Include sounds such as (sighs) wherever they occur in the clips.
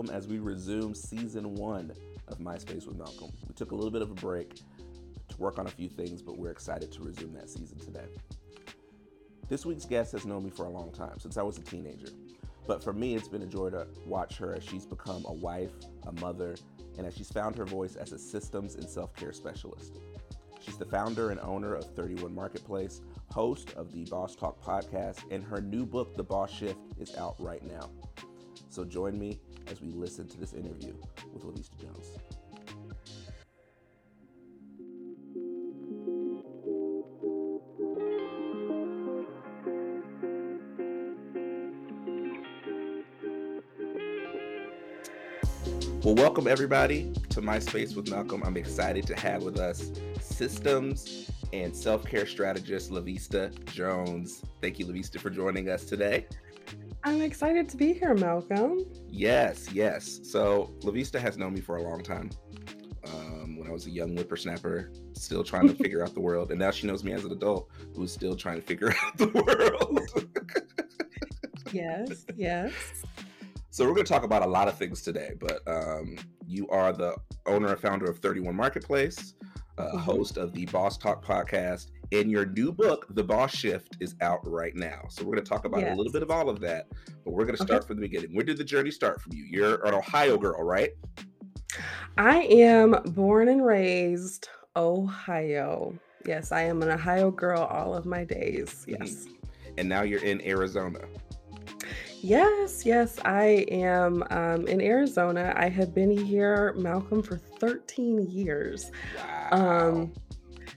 Malcolm as we resume season one of MySpace with Malcolm. We took a little bit of a break to work on a few things, but we're excited to resume that season today. This week's guest has known me for a long time, since I was a teenager. But for me, it's been a joy to watch her as she's become a wife, a mother, and as she's found her voice as a systems and self care specialist. She's the founder and owner of 31 Marketplace, host of the Boss Talk podcast, and her new book, The Boss Shift, is out right now. So join me as we listen to this interview with La'Vista Jones. Well, welcome everybody to MySpace with Malcolm. I'm excited to have with us systems and self care strategist La'Vista Jones. Thank you, La'Vista, for joining us today. I'm excited to be here, Malcolm. Yes, yes. So La'Vista has known me for a long time. Um, when I was a young whippersnapper, still trying to (laughs) figure out the world, and now she knows me as an adult who's still trying to figure (laughs) out the world. (laughs) yes, yes. So we're going to talk about a lot of things today, but um, you are the owner and founder of 31 Marketplace, uh, mm-hmm. host of the Boss Talk podcast, and your new book, The Boss Shift, is out right now. So we're going to talk about yes. a little bit of all of that, but we're going to start okay. from the beginning. Where did the journey start from you? You're an Ohio girl, right? I am born and raised Ohio. Yes, I am an Ohio girl all of my days. Yes. Mm-hmm. And now you're in Arizona. Yes, yes, I am um, in Arizona. I have been here, Malcolm, for 13 years. Wow. Um,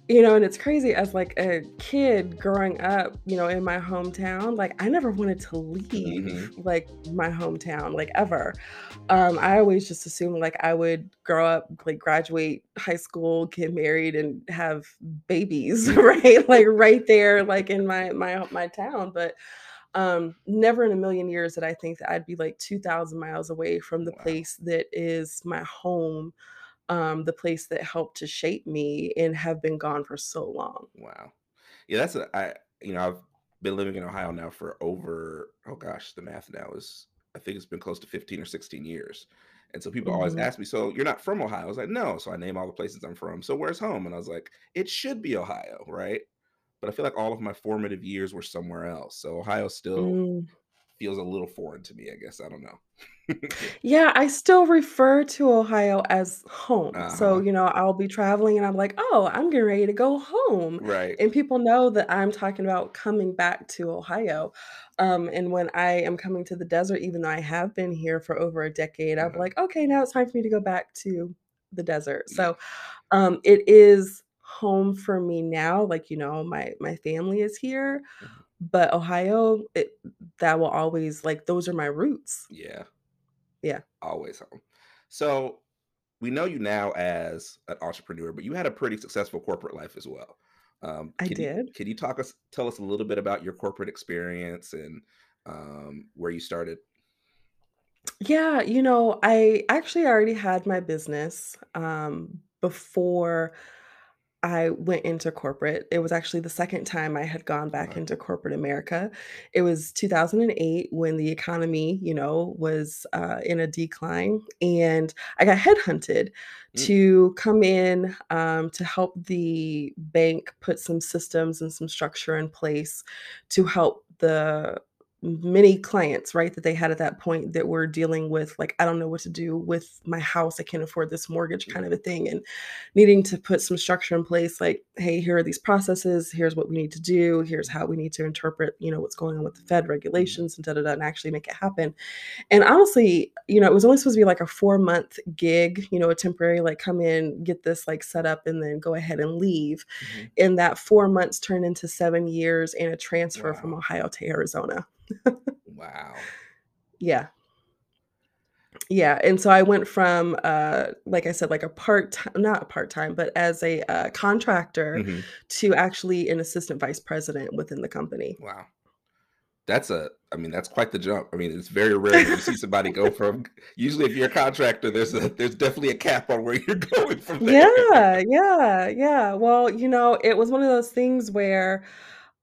you know, and it's crazy as like a kid growing up, you know, in my hometown, like I never wanted to leave mm-hmm. like my hometown, like ever. Um, I always just assumed like I would grow up, like graduate high school, get married, and have babies, (laughs) right? like right there, like in my my my town. But um never in a million years that i think that i'd be like 2000 miles away from the wow. place that is my home um the place that helped to shape me and have been gone for so long wow yeah that's a i you know i've been living in ohio now for over oh gosh the math now is i think it's been close to 15 or 16 years and so people mm-hmm. always ask me, so you're not from Ohio? I was like, no. So I name all the places I'm from. So where's home? And I was like, it should be Ohio, right? but I feel like all of my formative years were somewhere else. So Ohio still mm. feels a little foreign to me, I guess. I don't know. (laughs) yeah, I still refer to Ohio as home. Uh-huh. So, you know, I'll be traveling and I'm like, oh, I'm getting ready to go home. Right. And people know that I'm talking about coming back to Ohio. Um, and when I am coming to the desert, even though I have been here for over a decade, I'm uh-huh. like, okay, now it's time for me to go back to the desert. So um, it is home for me now like you know my my family is here mm-hmm. but ohio it, that will always like those are my roots yeah yeah. Always home. So we know you now as an entrepreneur but you had a pretty successful corporate life as well. Um, i did you, can you talk us tell us a little bit about your corporate experience and um, where you started? Yeah you know i actually already had my business um, before I went into corporate. It was actually the second time I had gone back into corporate America. It was 2008 when the economy, you know, was uh, in a decline, and I got headhunted mm. to come in um, to help the bank put some systems and some structure in place to help the many clients right that they had at that point that were dealing with like i don't know what to do with my house i can't afford this mortgage kind of a thing and needing to put some structure in place like hey here are these processes here's what we need to do here's how we need to interpret you know what's going on with the fed regulations and da da da and actually make it happen and honestly you know it was only supposed to be like a four month gig you know a temporary like come in get this like set up and then go ahead and leave mm-hmm. and that four months turned into seven years and a transfer wow. from ohio to arizona wow. Yeah. Yeah, and so I went from, uh, like I said, like a part time, not a part time, but as a uh, contractor mm-hmm. to actually an assistant vice president within the company. Wow, that's a, I mean, that's quite the jump. I mean, it's very rare to see somebody go from. Usually, if you're a contractor, there's a there's definitely a cap on where you're (laughs) going from there. Yeah, yeah, yeah. Well, you know, it was one of those things where,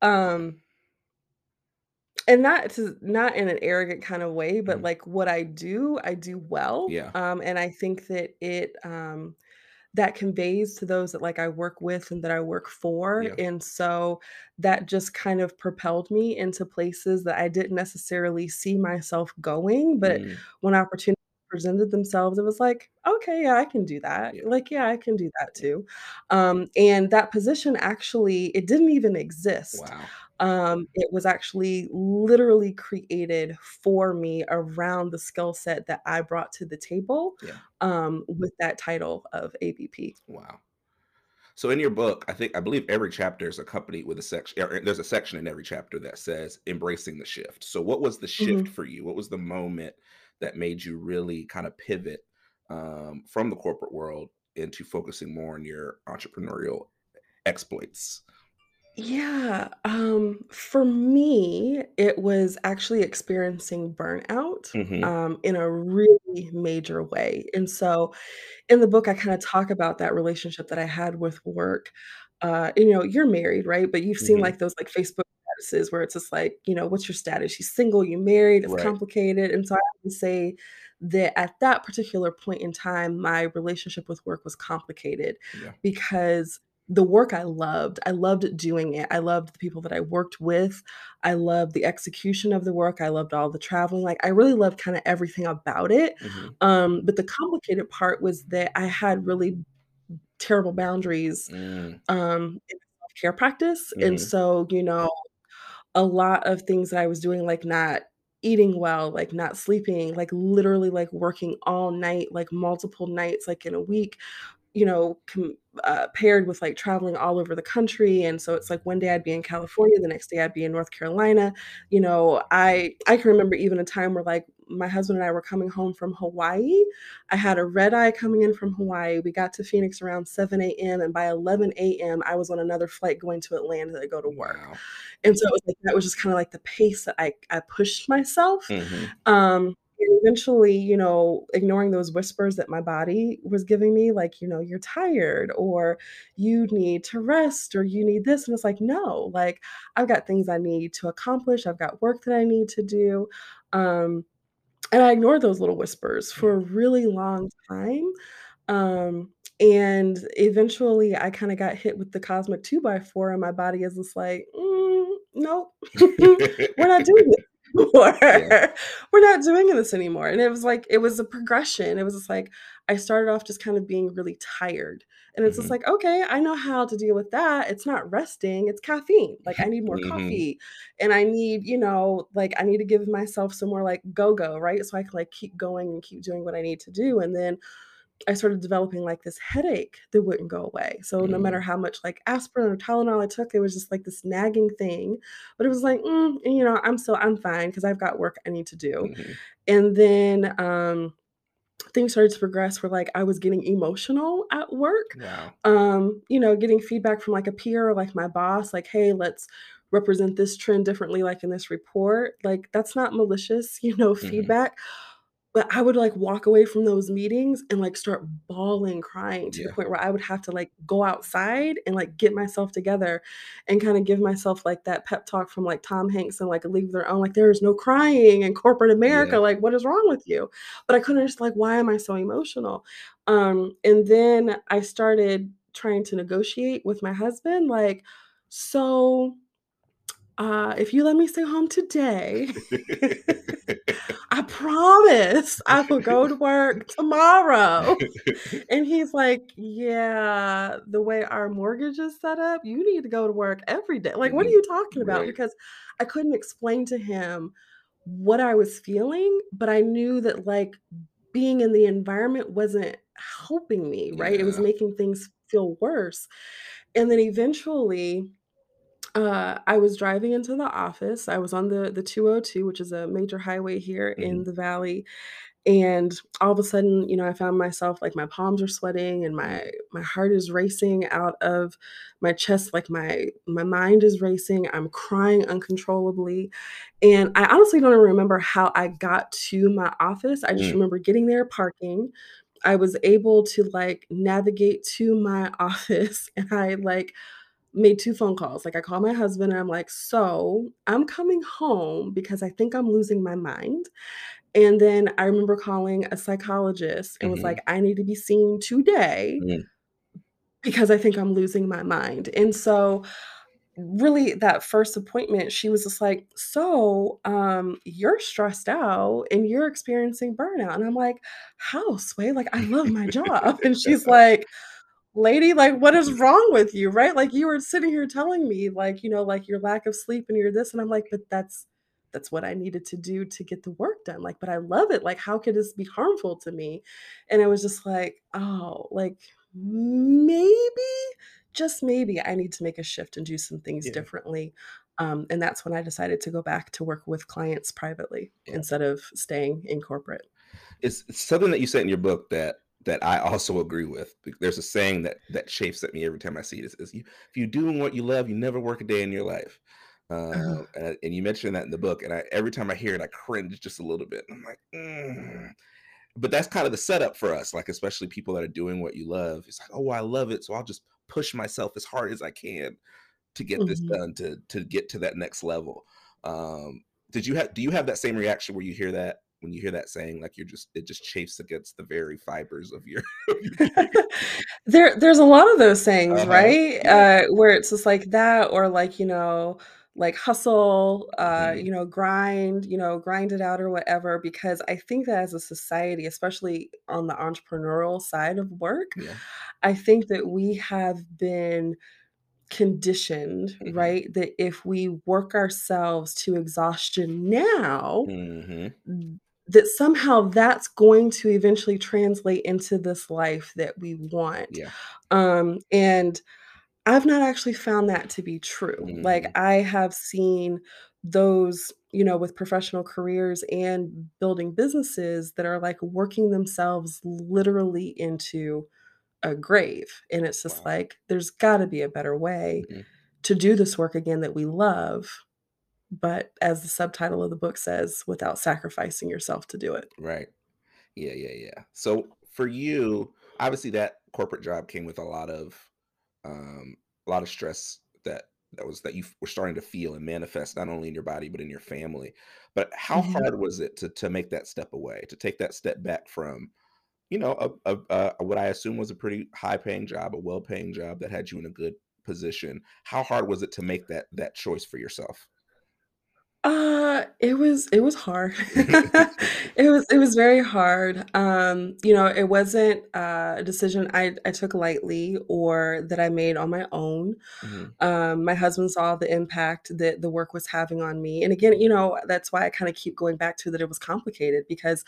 um, And not to not in an arrogant kind of way, but, Mhm. like, what I do, I do well, Yeah. um, and I think that it, um that conveys to those that, like, I work with and that I work for, Yeah. and so that just kind of propelled me into places that I didn't necessarily see myself going, but Mm. when opportunities presented themselves, it was like, "Okay, yeah, I can do that." Yeah. Like, "Yeah, I can do that too." Um, and that position actually it didn't even exist. Wow. Um, it was actually literally created for me around the skill set that I brought to the table, Yeah. um, with that title of AVP. Wow. So in your book, I think I believe every chapter is accompanied with a section there's a section in every chapter that says embracing the shift. So what was the shift Mhm. for you? What was the moment that made you really kind of pivot um, from the corporate world into focusing more on your entrepreneurial exploits? Yeah, um, for me, it was actually experiencing burnout, Mhm. um, in a really major way, and so in the book, I kinda talk about that relationship that I had with work. Uh, you know, you're married, right? But you've seen, Mhm. like, those, like, Facebook where it's just like, you know, "What's your status? You single? You married?" It's Right. complicated, and so I would say that at that particular point in time, my relationship with work was complicated Yeah. because the work I loved, I loved doing it. I loved the people that I worked with. I loved the execution of the work. I loved all the traveling. Like, I really loved kinda everything about it. Mhm. Um, but the complicated part was that I had really terrible boundaries, Mm. um, in self-care practice, and Mhm. so, you know, a lot of things that I was doing, like not eating well, like not sleeping, like literally, like, working all night, like multiple nights, like in a week, you know, com uh, paired with, like, traveling all over the country, and so it's like one day I'd be in California, the next day I'd be in North Carolina. You know, I I can remember even a time where, like, my husband and I were coming home from Hawaii. I had a red eye coming in from Hawaii. We got to Phoenix around 7 AM, and by 11 AM, I was on another flight going to Atlanta to go to work. Wow. And so it was like that was just kinda like the pace that I I pushed myself. Mhm. Um, and eventually, you know, ignoring those whispers that my body was giving me, like, you know, "You're tired," or "You need to rest," or "You need this," and it's like, "No," like, I've got things I need to accomplish, I've got work that I need to do, um, and I ignored those little whispers for a really long time, um, and eventually I kinda got hit with the cosmic two-by-four, and my body is just like, "Mm, nope. (laughs) We're not doing (laughs) this anymore. Yeah. (laughs) We're not doing this anymore," and it was like it was a progression. It was just like I started off just kind of being really tired, and it's just Mhm. like, "Okay, I know how to deal with that. It's not resting, it's caffeine. Like, I need more Mhm. coffee, and I need, you know, like, I need to give myself some more, like, go-go, right? So I can, like, keep going and keep doing what I need to do, and then I started developing, like, this headache that wouldn't go away. So no matter Mm. how much, like, aspirin or Tylenol I took, it was just, like, this nagging thing, but it was like, "Mm, and, you know, I'm still I'm fine because I've got work I need to do." Mhm. And then, um, things started to progress where, like, I was getting emotional at work, Wow. um, you know, getting feedback from, like, a peer or, like, my boss, like, "Hey, let's represent this trend differently, like, in this report." Like, that's not malicious, (laughs) you know, Mhm. feedback, but I would, like, walk away from those meetings and, like, start bawling, crying to the point where I would have to, like, go outside and, like, get myself together and kinda give myself, like, that pep talk from, like, Tom Hanks and, like, League of Their Own, like, "There is no crying in corporate America, Yeah. like, what is wrong with you?" But I couldn't just like, "Why am I so emotional?" Um, and then I started trying to negotiate with my husband, like, "So, uh, if you let me stay home today, (laughs) I promise I will go to work tomorrow." (laughs) And he's like, "Yeah, the way our mortgage is set up, you need to go to work every day." Like, "What are Mhm. you talking about?" Right. Because I couldn't explain to him what I was feeling, but I knew that, like, being in the environment wasn't helping me, right? It was making things feel worse. And then eventually, uh, I was driving into the office. I was on the the 202, which is a major highway here in Mhm. the valley, and all of a sudden, you know, I found myself like, my palms are sweating and my my heart is racing out of my chest, like, my my mind is racing, I'm crying uncontrollably, and I honestly don't even remember how I got to my office. I just Mm. remember getting there, parking. I was able to, like, navigate to my (laughs) office, and I, like made 2 phone calls. Like, I called my husband and I'm like, "So, I'm coming home because I think I'm losing my mind." And then I remember calling a psychologist and was Mhm. like, "I need to be seen today Mm. because I think I'm losing my mind." And so, really that first appointment, she was just like, "So, um, you're stressed out and you're experiencing burnout." And I'm like, "How, Sway? Like, I love my job." And she's (laughs) like, "Lady, like, what is wrong with you?" Right? Like, "You were sitting here telling me, like, you know, like, your lack of sleep and you're this." And I'm like, "But that's that's what I needed to do to get the work done. Like, but I love it. Like, how could this be harmful to me?" And it was just like, "Oh, like, maybe, just maybe I need to make a shift and do some things Yeah. differently." Um, and that's when I decided to go back to work with clients privately Yeah. instead of staying in corporate. It's it's something that you said in your book that that I also agree with. There's a saying that that chafes at me every time I see it. "You if you're doing what you love, you never work a day in your life." Uh-huh. Um, and and you mentioned that in the book, and I every time I hear it, I cringe just a little bit. I'm like, "Mm." But that's kind of the setup for us, like, especially people that are doing what you love. It's like, "Oh, I love it, so I'll just push myself as hard as I can to get this Mhm. done, to to get to that next level." Um, did you have do you have that same reaction where you hear that when you hear that saying, like, you're just it just chafes against the very fibers of your? (laughs) (laughs) There there's a lot of those things Uh-huh. right? Yeah. Uh, where it's just like that or like, you know, like hustle, uh, Mhm. you know, grind, you know, grind it out or whatever, because I think that as a society, especially on the entrepreneurial side of work, Yeah. I think that we have been conditioned, Mhm. right? That if we work ourselves to exhaustion now, Mhm. Th that somehow that's going to eventually translate into this life that we want. Yeah. Um, and I've not actually found that to be true. Like, Mhm. I have seen those, you know, with professional careers and building businesses that are, like, working themselves literally into a grave, and it's just Wow. like, there's gotta be a better way Mhm. to do this work again that we love, but as the subtitle of the book says, without sacrificing yourself to do it. Right. Yeah, yeah, yeah. So, for you, obviously, that corporate job came with a lot of, um, a lot of stress that that was that you were starting to feel and manifest not only in your body, but in your family. But how Mhm. hard was it to to make that step away, to take that step back from, you know, a a a what I assume was a pretty high-paying job, a well-paying job that had you in a good position. How hard was it to make that that choice for yourself? Uh, it was it was hard. (laughs) (laughs) It was it was very hard. Um, you know, it wasn't, uh, a decision I I took lightly or that I made on my own. Mhm. Um, my husband saw the impact that the work was having on me, and again, you know, that's why I kinda keep going back to that it was complicated because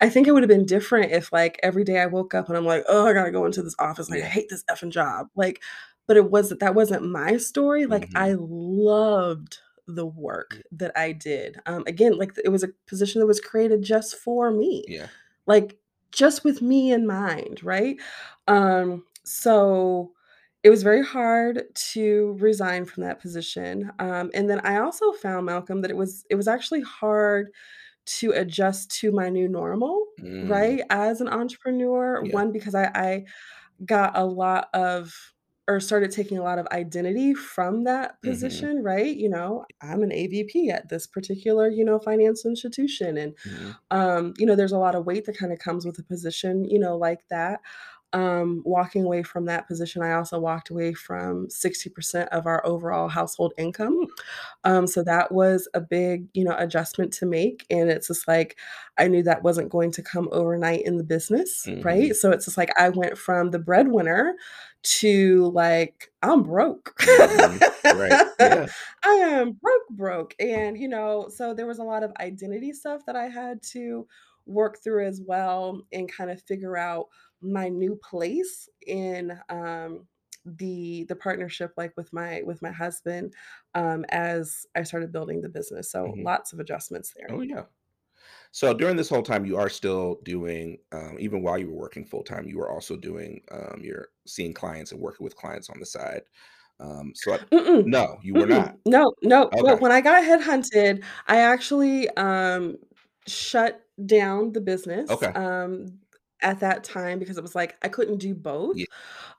I think it would've been different if, like, every day I woke up and I'm like, "Oh, I gotta go into this office, like, I Yeah. hate this effing job." Like, but it wasn't that wasn't my story, like, Mhm. I loved the work that I did. Um, again, like, it was a position that was created just for me, Yeah. like, just with me in mind, right? Um, so it was very hard to resign from that position, um, and then I also found, Malcolm, that it was it was actually hard to adjust to my new normal, Mm. right, as an entrepreneur. Yeah. 1, because I I got a lot of or started taking a lot of identity from that Mhm. position, right? You know, I'm an AVP at this particular, you know, financial institution, and, Mhm. um, you know, there's a lot of weight that kinda comes with a position, you know, like that. Um, walking away from that position, I also walked away from 60% of our overall household income. Um, so that was a big, you know, adjustment to make, and it's just like, I knew that wasn't going to come overnight in the business, Mhm. right? So it's just like I went from the breadwinner to, like, I'm broke. Mhm. Right. (laughs) I am broke, broke, and, you know, so there was a lot of identity stuff that I had to work through as well and kinda figure out my new place in, um, the the partnership, like, with my with my husband, um, as I started building the business. So Mhm. lots of adjustments there. Oh, yeah. So during this whole time, you are still doing, um even while you were working full-time, you were also doing, um you're seeing clients and working with clients on the side. Um, so I No, you were not? Mm-mm. No, no. Well, when I got headhunted, I actually, um, shut down the business, Okay. um at that time because it was like I couldn't do Yeah. both,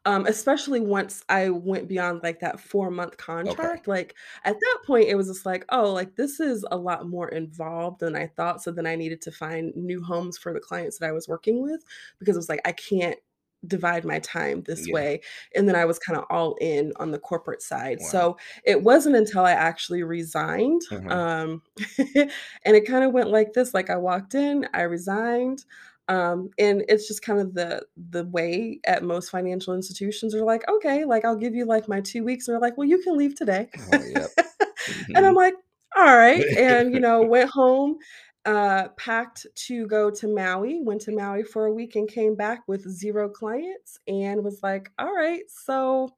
um, especially once I went beyond, like, that four-month Okay. contract, like, at that point, it was just like, "Oh, like, this is a lot more involved than I thought," so then I needed to find new homes for the clients that I was working with because it was like, I can't divide my time this Yeah. way, and then I was kinda all in on the corporate side, Wow. so it wasn't until I actually resigned, Uh-huh. um, (laughs) and it kinda went like this, like, I walked in, I resigned, um, and it's just kind of the the way at most financial institutions are like, "Okay, like, I'll give you, like, my 2 weeks," and they're like, "Well, you can leave today." Oh, yep. (laughs) And I'm Mhm. like, "Alright," and, you know, (laughs) went home, uh, packed to go to Maui, went to Maui for a week and came back with 0 clients and was like, "Alright, so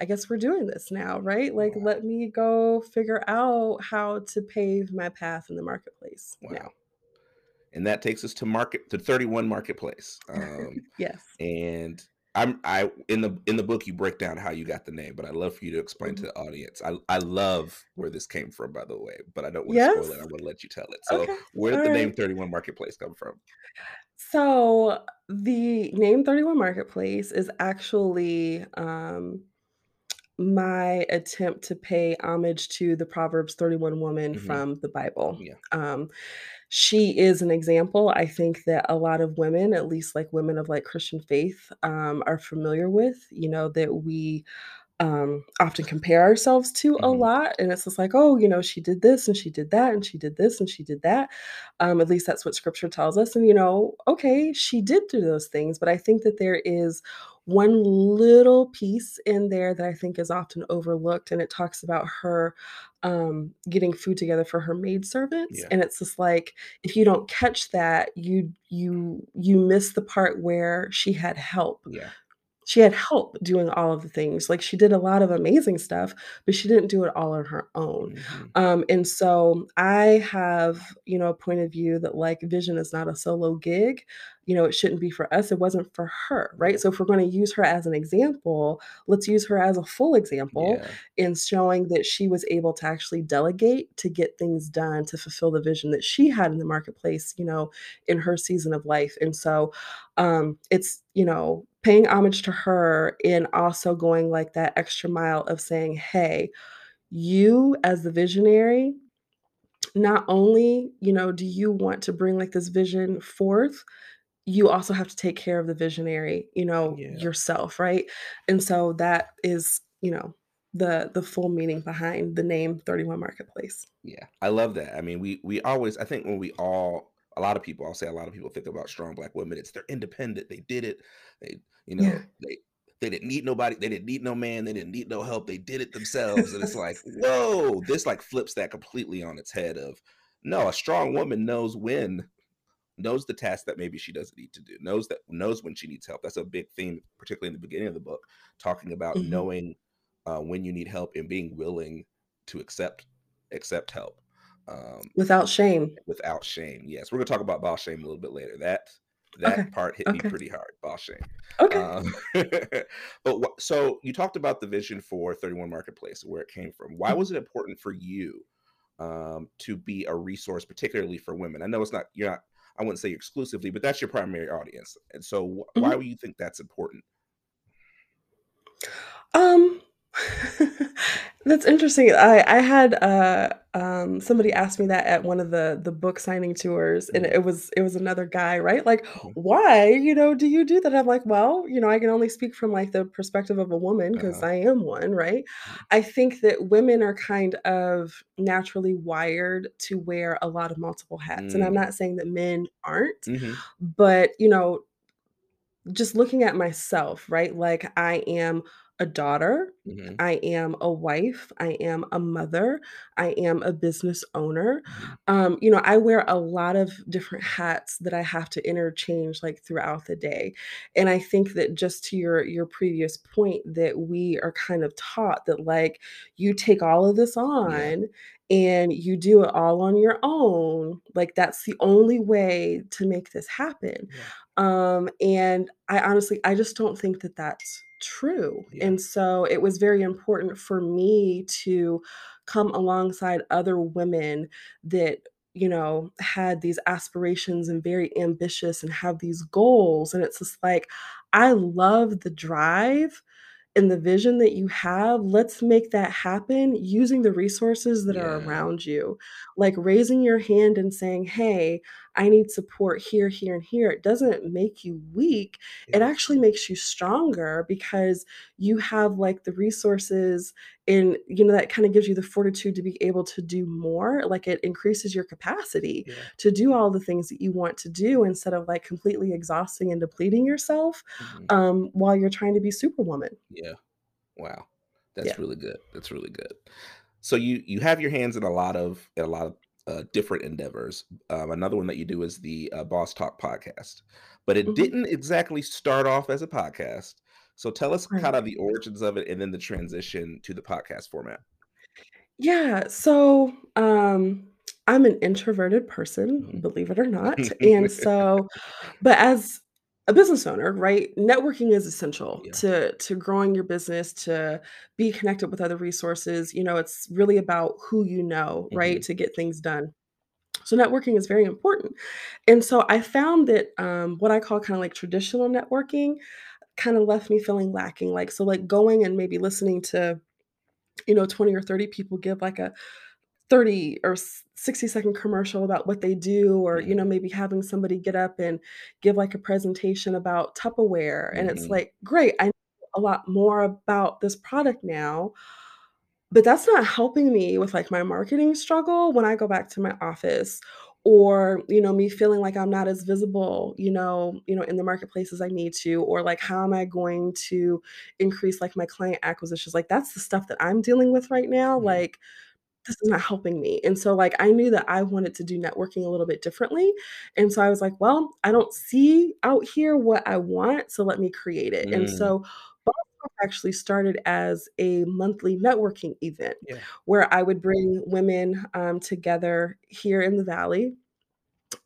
I guess we're doing this now, right? Like, Wow. let me go figure out how to pave my path in the marketplace now." And that takes us to market to 31 Marketplace, um, (laughs) Yes. and I'm I in the in the book, you break down how you got the name, but I'd love for you to explain to Mhm. the audience. I I love where this came from, by the way, but I don't wanna spoil it, I wanna let you tell it. So, Okay, where did the name alright. 31 Marketplace come from? So, the name 31 Marketplace is actually, um, my attempt to pay homage to the Proverbs 31 woman Mhm. from the Bible. Yeah. Um, she is an example I think that a lot of women, at least, like, women of, like, Christian faith, um, are familiar with, you know, that we, um, often compare ourselves to a Mhm. lot, and it's just like, "Oh, you know, she did this, and she did that, and she did this, and she did that." Um, at least that's what scripture tells us, and, you know, okay, she did do those things, but I think that there is one little piece in there that I think is often overlooked, and it talks about her, um, getting food together for her maidservants, Yeah. and it's just like, if you don't catch that, you you you miss the part where she had help. Yeah. She had help doing all of the things, like, she did a lot of amazing stuff, but she didn't do it all on her own. Mhm. Um, and so I have, you know, a point of view that, like, vision is not a solo gig, you know, it shouldn't be for us, it wasn't for her, right? So if we're gonna use her as an example, let's use her as a full example Yeah. in showing that she was able to actually delegate to get things done to fulfill the vision that she had in the marketplace, you know, in her season of life, and so, um, it's, you know, paying homage to her and also going, like, that extra mile of saying, "Hey, you as the visionary, not only, you know, do you want to bring, like, this vision forth, you also have to take care of the visionary, you know, Yeah. yourself," right? And so that is, you know, the the full meaning behind the name 31 Marketplace. Yeah, I love that. I mean, we we always I think when we all a lot of people, I'll say a lot of people think about strong black women, it's they're independent, they did it, they, you Yeah. know, they they didn't need nobody, they didn't need no man, they didn't need no help, they did it themselves, and it's like, (laughs) "Whoa!" This, like, flips that completely on its head of, no, a strong woman knows when knows the task that maybe she doesn't need to do, knows that knows when she needs help. That's a big theme, particularly in the beginning of the book, talking about Mhm. knowing, uh, when you need help and being willing to accept accept help, um, Without shame. without shame. Yes, we're gonna talk about boss shame a little bit later. That Okay, that part hit me pretty hard, boss shame. Okay. Um, (laughs) but wha so you talked about the vision for 31 Marketplace, where it came from. Why Mhm. was it important for you, um, to be a resource, particularly for women? I know it's not you're not I wouldn't say exclusively, but that's your primary audience, and so wh why Mhm. would you think that's important? Um, (laughs) that's interesting. I I had, uh, um, somebody asked me that at one of the the book signing tours, and Mhm, it was it was another guy, right? Like, mhm, "Why, you know, do you do that?" I'm like, "Well, you know, I can only speak from, like, the perspective of a woman because uh-huh, I am one, right?" mhm, I think that women are kind of naturally wired to wear a lot of multiple hats, and I'm mm, not saying that men aren't, mhm, but, you know, just looking at myself, right? Like, I am a daughter, mhm, I am a wife, I am a mother, I am a business owner. mhm, Um, you know, I wear a lot of different hats that I have to interchange, like, throughout the day, and I think that just to your your previous point that we are kind of taught that, like, you take all of this yeah, on and you do it all on your own, like, that's the only way to make this happen. yeah, Um, and I honestly I just don't think that that's true, yeah, and so it was very important for me to come alongside other women that you know, had these aspirations and very ambitious and have these goals, and it's just like, I love the drive and the vision that you have, let's make that happen using the resources that are around you. Like raising your hand and saying, "Hey, I need support here, here, and here." It doesn't make you weak. It actually makes you stronger because you have like the resources and you know that kind of gives you the fortitude to be able to do more. Like it increases your capacity Yeah. to do all the things that you want to do instead of like completely exhausting and depleting yourself Mhm. um, while you're trying to be superwoman. Yeah. Wow. Yeah. That's really good. That's really good. So you you have your hands in a lot of in a lot of uh, different endeavors. Um, another one that you do is the uh, Boss Talk podcast, but it Mhm. didn't exactly start off as a podcast. So tell us kind of the origins of it and then the transition to the podcast format. Yeah, so, um, I'm an introverted person, Mhm. believe it or not, and so (laughs) but as a business owner, right, networking is essential yeah. to to growing your business, to be connected with other resources, you know, it's really about who you know, right, hmm to get things done. So networking is very important, and so I found that, um, what I call kinda like traditional networking kinda left me feeling lacking, like, so, like, going and maybe listening to, you know, 20 or 30 people give, like, a 30 or 60-second commercial about what they do or, you know, hmm maybe having somebody get up and give, like, a presentation about Tupperware, and it's hmm like, "Great, I know a lot more about this product now," but that's not helping me with, like, my marketing struggle when I go back to my office or, you know, me feeling like I'm not as visible, you know you know, in the marketplace as I need to, or, like, how am I going to increase, like, my client acquisitions, like, that's the stuff that I'm dealing with right now, hmm like, this is not helping me. And so, like, I knew that I wanted to do networking a little bit differently. And so I was like, well, I don't see out here what I want, so let me create it. And mm so Boss actually started as a monthly networking event Yeah. where I would bring women um, together here in the Valley.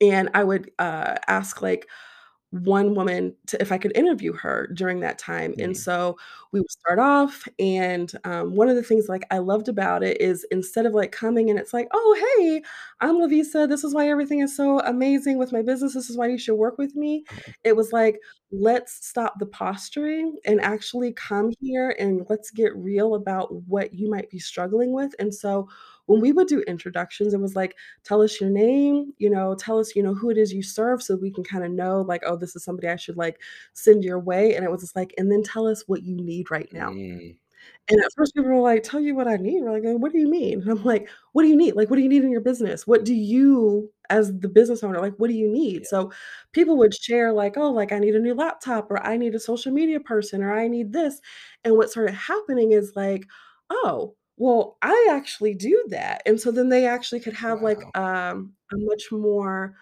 And I would uh, ask, like, one woman to if I could interview her during that time, and hmm so we would start off, and, um, one of the things, like, I loved about it is instead of, like, coming and it's like, "Oh, hey, I'm La'Vista, this is why everything is so amazing with my business, this is why you should work with me." It was like, "Let's stop the posturing and actually come here and let's get real about what you might be struggling with," and so when we would do introductions, it was like, tell us your name, you know, tell us, you know, who it is you serve so we can kind of know like, oh, this is somebody I should like send your way. And it was just like, and then tell us what you need right now. mm And at first people were like, tell you what I need. We're like, "Uh, what do you mean? And I'm like, what do you need? Like, what do you need in your business? What do you as the business owner, like, what do you need? Yeah. So people would share like, oh, like I need a new laptop or I need a social media person or I need this. And what started happening is like, oh, well, I actually do that. And so then they actually could have like um a much more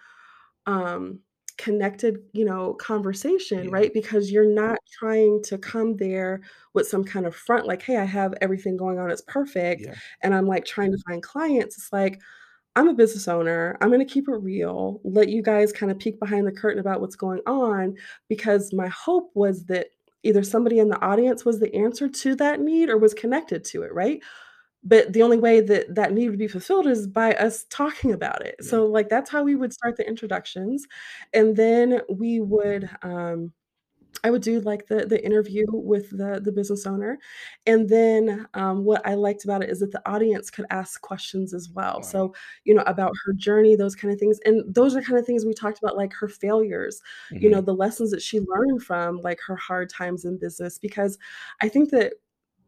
um, connected, you know, conversation, Yeah. right? Because you're not trying to come there with some kind of front, like, "Hey, I have everything going on, it's perfect," Yeah. and I'm, like, trying to find clients. It's like, "I'm a business owner, I'm gonna keep it real, let you guys kinda peek behind the curtain about what's going on," because my hope was that either somebody in the audience was the answer to that need or was connected to it, right? But the only way that that need would be fulfilled is by us talking about it. Yeah. So, like, that's how we would start the introductions, and then we would, um I would do, like, the the interview with the the business owner, and then, um, what I liked about it is that the audience could ask questions as well. Wow. So, you know, about her journey, those kind of things, and those are kind of things we talked about, like, her failures, you know, hmm the lessons that she learned from, like, her hard times in business, because I think that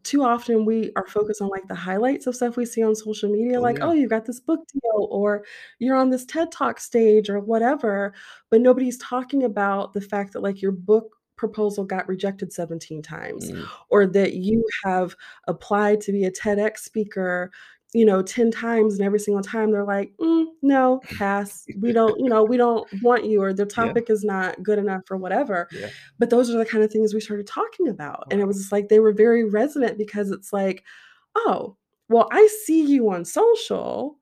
too often we are focused on, like, the highlights of stuff we see on social media, Oh like, "Oh, yeah. you got this book deal," or "You're on this TED Talk stage," or whatever, but nobody's talking about the fact that, like, your book proposal got rejected 17 times, Mm. or that you have applied to be a TEDx speaker, you know, 10 times, and every single time they're like, "Mm, no, pass. We don't you know, we don't want you," or "The Yeah. topic is not good enough," or whatever. Yeah. But those are the kind of things we started talking about, and it was just like they were very resonant because it's like, "Oh, well, I see you on social,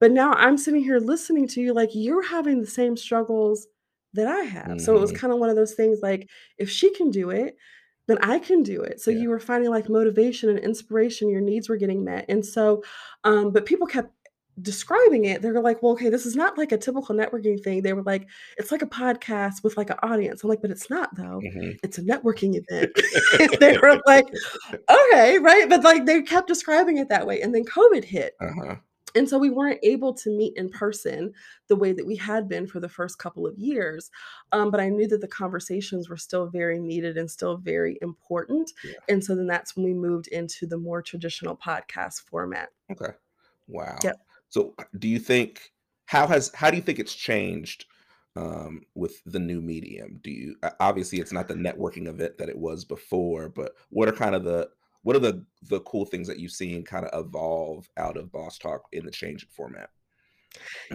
but now I'm sitting here listening to you like you're having the same struggles that I have." So it was hmm kinda one of those things like, if she can do it, then I can do it. So Yeah. you were finding like motivation and inspiration, your needs were getting met. And so, um, but people kept describing it, they were like, "Well, okay, this is not like a typical networking thing." They were like, "It's like a podcast with like an audience." I'm like, "But it's not though. Mhm. It's a networking event." (laughs) (laughs) they were like, "Okay, right," but like they kept describing it that way, and then COVID hit, Uh-huh. And so we weren't able to meet in person the way that we had been for the first couple of years. Um, but I knew that the conversations were still very needed and still very important. Yeah. And so then that's when we moved into the more traditional podcast format. Okay. Wow. Yep. So do you think how has how do you think it's changed um, with the new medium? Do you obviously it's not the networking event that it was before, but what are kind of the what are the the cool things that you've seen kind of evolve out of Boss Talk in the change in format?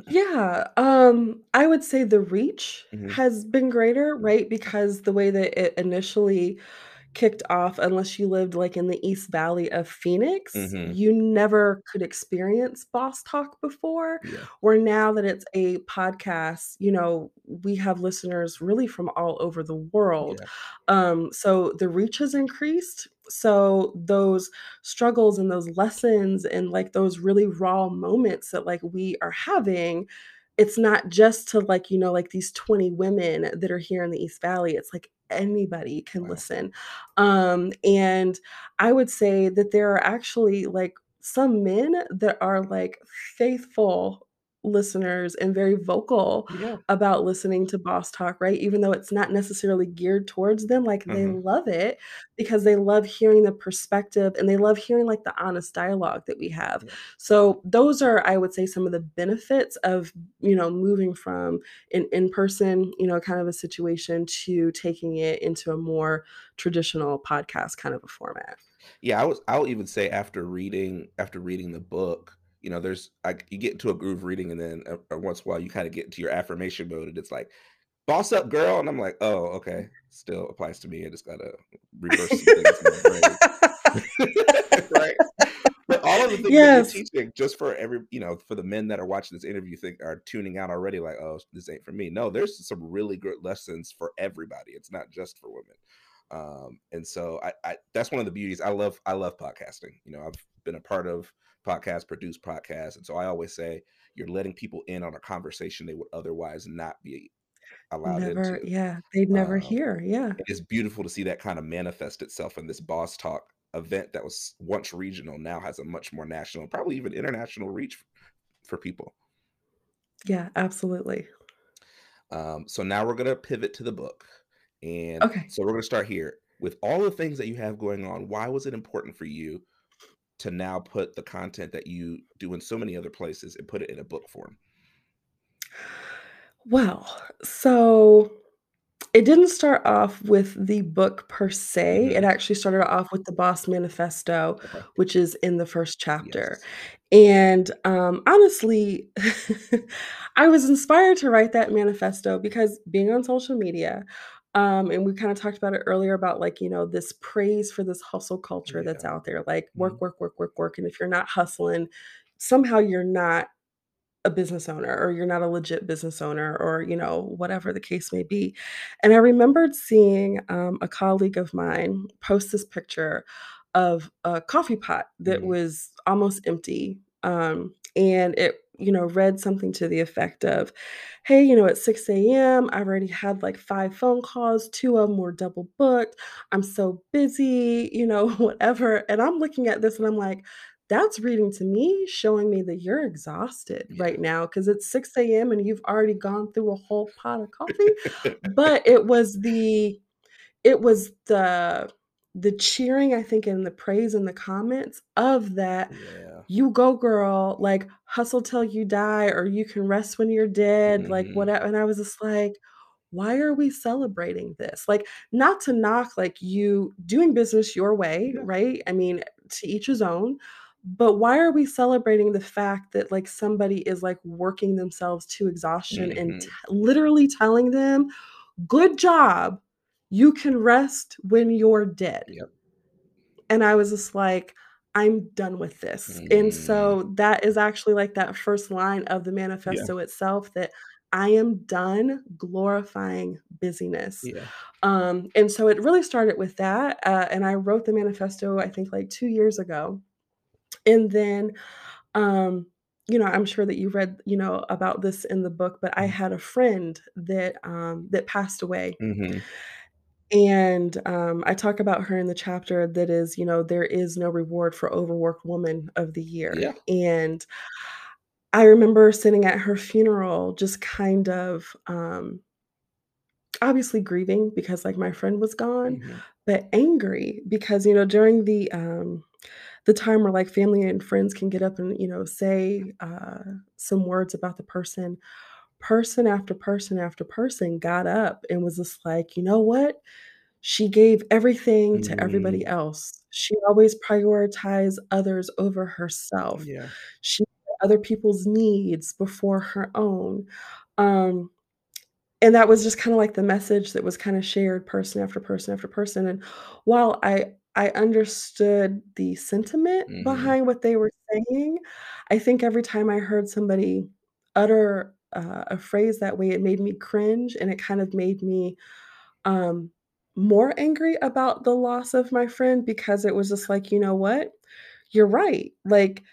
Yeah, um, I would say the reach hmm has been greater, right? Because the way that it initially kicked off, unless you lived like in the East Valley of Phoenix, hmm you never could experience Boss Talk before. Yeah. Where now that it's a podcast, you know, we have listeners really from all over the world. Yeah. Um, so the reach has increased. So those struggles and those lessons and like those really raw moments that like we are having it's not just to like you know like these 20 women that are here in the east valley it's like anybody can Wow. listen um and i would say that there are actually like some men that are like faithful listeners and very vocal Yeah. about listening to boss talk right even though it's not necessarily geared towards them like they hmm love it because they love hearing the perspective and they love hearing like the honest dialogue that we have Yeah. so those are i would say some of the benefits of you know moving from an in-person you know kind of a situation to taking it into a more traditional podcast kind of a format Yeah, I was I'll even say after reading after reading the book, you know, there's like you get into a groove reading and then uh, uh, once in a while you kind of get into your affirmation mode and it's like, boss up girl. And I'm like, oh, okay. Still applies to me. I just gotta reverse some things in my brain. (laughs) right. But all of the things that you're teaching, just for every, you know, for the men that are watching this interview, think are tuning out already, like, oh, this ain't for me. No, there's some really good lessons for everybody. It's not just for women. Um, and so I, I that's one of the beauties. I love I love podcasting. You know, I've been a part of podcasts, produced podcasts, and so I always say you're letting people in on a conversation they would otherwise not be allowed never into. yeah they'd never Um, hear yeah it's beautiful to see that kind of manifest itself in this Boss Talk event that was once regional now has a much more national, probably even international reach for people. yeah absolutely Um, so now we're gonna pivot to the book, and okay so we're gonna start here with all the things that you have going on. Why was it important for you to now put the content that you do in so many other places and put it in a book form? well so It didn't start off with the book per se, it hmm actually started off with the Boss Manifesto, Okay. which is in the first chapter, Yes. and, um, honestly, (laughs) I was inspired to write that manifesto because being on social media, um, and we kinda talked about it earlier about, like, you know, this praise for this hustle culture that's out there, like, work, work, work, work, work, and if you're not hustling, somehow you're not a business owner or you're not a legit business owner or you know whatever the case may be. And i remembered seeing um, a colleague of mine post this picture of a coffee pot that hmm was almost empty um, and it you know read something to the effect of hey you know at 6 a.m i've already had like five phone calls two of them were double booked i'm so busy you know (laughs) whatever and i'm looking at this and i'm like that's reading to me, showing me that you're exhausted Yeah. right now because it's 6 AM and you've already gone through a whole pot of coffee. (laughs) But it was the it was the the cheering, I think, and the praise in the comments of that, yeah. "You go, girl," like, "Hustle till you die," or "You can rest when you're dead," like, hmm whatever. and I was just like, "Why are we celebrating this?" Like, not to knock, like, you doing business your way, Yeah. right? I mean, to each his own, but why are we celebrating the fact that, like, somebody is, like, working themselves to exhaustion and t literally telling them, "Good job. You can rest when you're dead." Yep. And I was just like, "I'm done with this." And Mm. so that is actually, like, that first line of the Yeah. manifesto itself that I am done glorifying busyness. Yeah. Um, and so it really started with that, uh, and I wrote the manifesto, I think, like, 2 years ago. And then, um you know, I'm sure that you read, you know, about this in the book, but I Mhm. had a friend that, um, that passed away. Mhm. And, um, I talk about her in the chapter that is, you know, "There is no reward for overworked woman of the year." Yeah. And I remember sitting at her funeral just kind of, um obviously grieving because, like, my friend was gone, Mhm. but angry because, you know, during the, um the time where, like, family and friends can get up and, you know, say, uh, some words about the person, person after person after person got up and was just like, "You know what? She gave everything to everybody Mm. else. She always prioritized others over herself. Yeah. She other people's needs before her own." Um, and that was just kinda like the message that was kinda shared person after person after person, and while I I understood the sentiment Mhm. behind what they were saying, I think every time I heard somebody utter, uh, a phrase that way, it made me cringe, and it kind of made me, um, more angry about the loss of my friend because it was just like, "You know what? You're right." Like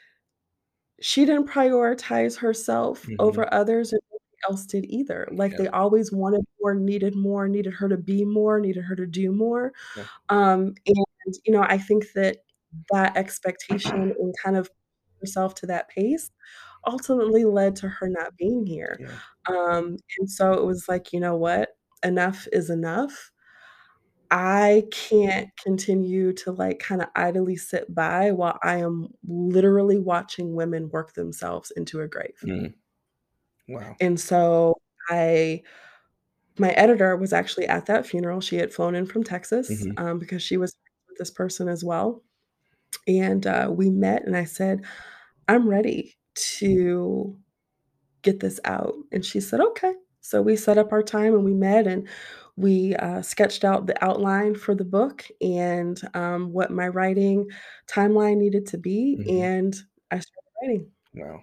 she didn't prioritize herself Mhm. over others, and nobody else did either. Like, Yeah. they always wanted more, needed more, needed her to be more, needed her to do more. Yeah. Um, and, you know, I think that that expectation and kind of herself to that pace ultimately led to her not being here. Yeah. Um, and so it was like, "You know what? Enough is enough." I can't continue to, like, kinda idly sit by while I am literally watching women work themselves into a grave. Mm. Wow. And so I my editor was actually at that funeral, she had flown in from Texas, Mhm. um, because she was with this person as well, and, uh, we met and I said, "I'm ready to get this out," and she said, "Okay." So we set up our time and we met and we, uh, sketched out the outline for the book and, um, what my writing timeline needed to be, Mhm. and I started writing. Wow.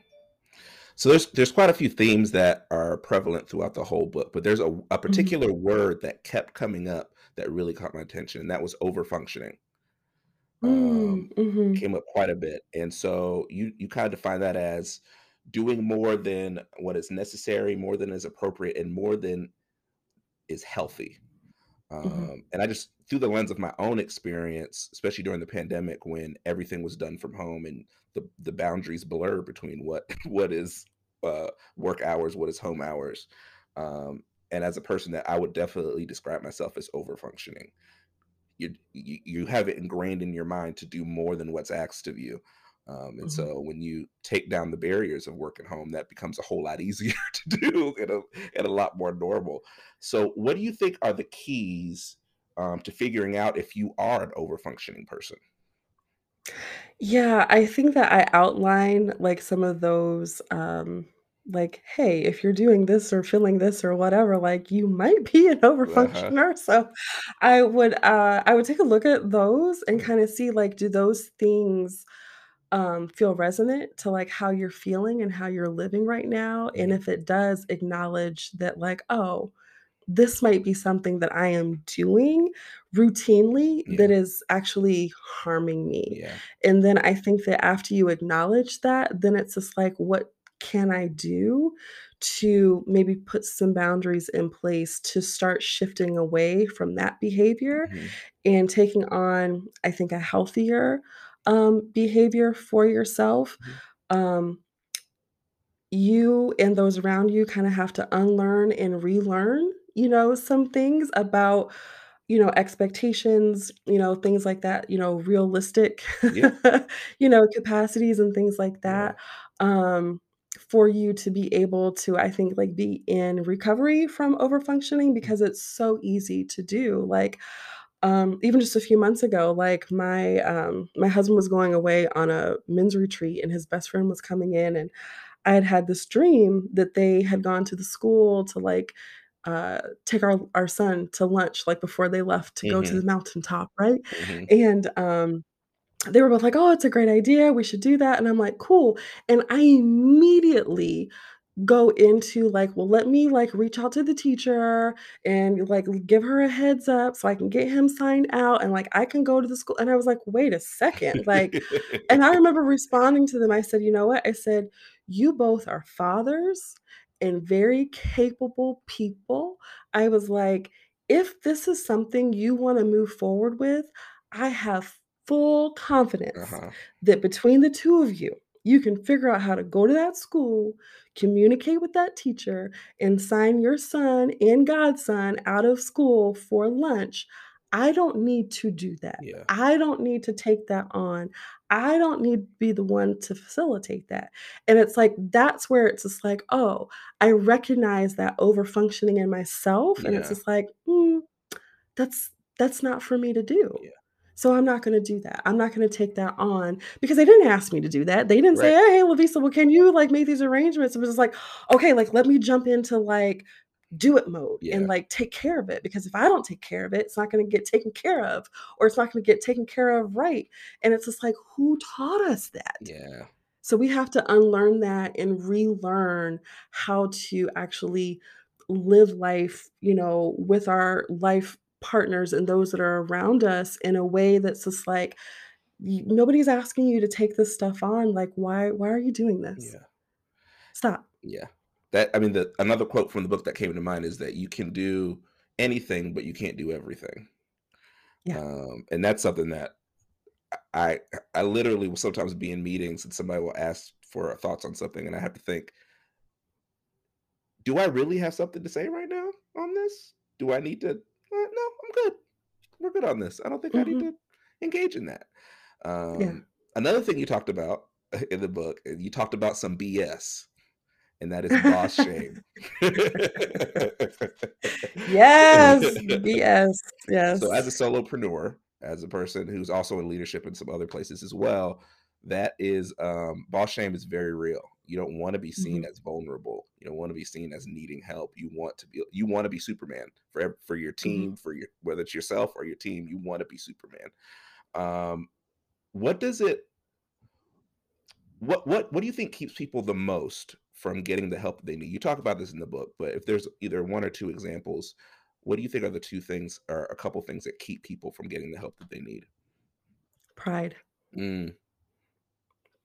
So there's there's quite a few themes that are prevalent throughout the whole book, but there's a a Mhm. particular word that kept coming up that really caught my attention, and that was overfunctioning. Mm, Um, mhm. came up quite a bit, and so you you kinda define that as doing more than what is necessary, more than is appropriate, and more than is healthy. Mhm. Um, and I just through the lens of my own experience, especially during the pandemic when everything was done from home and the the boundaries blur between what (laughs) what is uh, work hours, what is home hours. Um, and as a person that I would definitely describe myself as over functioning. You, you have it ingrained in your mind to do more than what's asked of you. Um, and Mhm. so when you take down the barriers of work at home, that becomes a whole lot (laughs) easier to do and a, and a lot more normal. So, what do you think are the keys um, to figuring out if you are an overfunctioning person? Yeah, I think that I outline, like, some of those, um, like, "Hey, if you're doing this or feeling this or whatever, like, you might be an Uh huh. overfunctioner." So, I would, uh, I would take a look at those and kinda see, like, do those things, um, feel resonant to, like, how you're feeling and how you're living right now? And mhm, if it does, acknowledge that, like, "Oh, this might be something that I am doing routinely that Yeah. is actually harming me. Yeah. And then I think that after you acknowledge that, then it's just like, what can I do to maybe put some boundaries in place to start shifting away from that behavior mhm, and taking on, I think, a healthier um, behavior for yourself? mhm, Um, you and those around you kinda have to unlearn and relearn, you know, some things about, you know, expectations, you know, things like that, you know, realistic, Yeah. (laughs) you know, capacities and things like Yeah. that, um, for you to be able to, I think, like, be in recovery from overfunctioning mm, because it's so easy to do, like, um, even just a few months ago, like, my, um my husband was going away on a men's retreat, and his best friend was coming in, and I had had this dream that they had gone to the school to, like, uh, take our our son to lunch, like, before they left to go to mhm, the mountaintop, right? mhm, And, um, they were both like, "Oh, it's a great idea, we should do that," and I'm like, "Cool," and I immediately go into like, well, let me like reach out to the teacher and like give her a heads up so I can get him signed out and like I can go to the school. And I was like, wait a second. Like, and I remember responding to them. I said, you know what? I said, you both are fathers and very capable people. I was like, if this is something you want to move forward with, I have full confidence Uh-huh. that between the two of you, you can figure out how to go to that school, communicate with that teacher, and sign your son and godson out of school for lunch. I don't need to do that. Yeah. I don't need to take that on. I don't need to be the one to facilitate that. And it's like, that's where it's just like, oh, I recognize that over functioning in myself. And it's just like, mm, that's that's not for me to do. Yeah. So I'm not gonna do that. I'm not gonna take that on because they didn't ask me to do that. They didn't say, "Hey, La'Vista, well, can you like make these arrangements?" It was just like, okay, like let me jump into like do it mode Yeah. and like take care of it because if I don't take care of it, it's not gonna get taken care of or it's not gonna get taken care of right. And it's just like, who taught us that? Yeah. So we have to unlearn that and relearn how to actually live life, you know, with our life partners and those that are around us in a way that's just like nobody's asking you to take this stuff on. Like, why why are you doing this? Yeah. Stop. Yeah. That I mean the another quote from the book that came to mind is that you can do anything but you can't do everything. Yeah. Um and that's something that I I literally will sometimes be in meetings and somebody will ask for thoughts on something and I have to think do I really have something to say right now on this? Do I need to I'm good. We're good on this. I don't think I need Mhm. to engage in that. Yeah. Um another thing you talked about in the book, uh, you talked about some BS and that is boss shame. yes. (laughs) Yes. Yes. So, as a solopreneur, as a person who's also in leadership in some other places as well, that is um, boss shame is very real. You don't want to be seen Mhm. as vulnerable. You don't want to be seen as needing help. You want to be you want to be Superman for for your Mhm. team, for your whether it's yourself or your team. You want to be Superman. Um, what does it? What what what do you think keeps people the most from getting the help they need? You talk about this in the book, but if there's either one or two examples, what do you think are the two things or a couple things that keep people from getting the help that they need? Pride. Mm,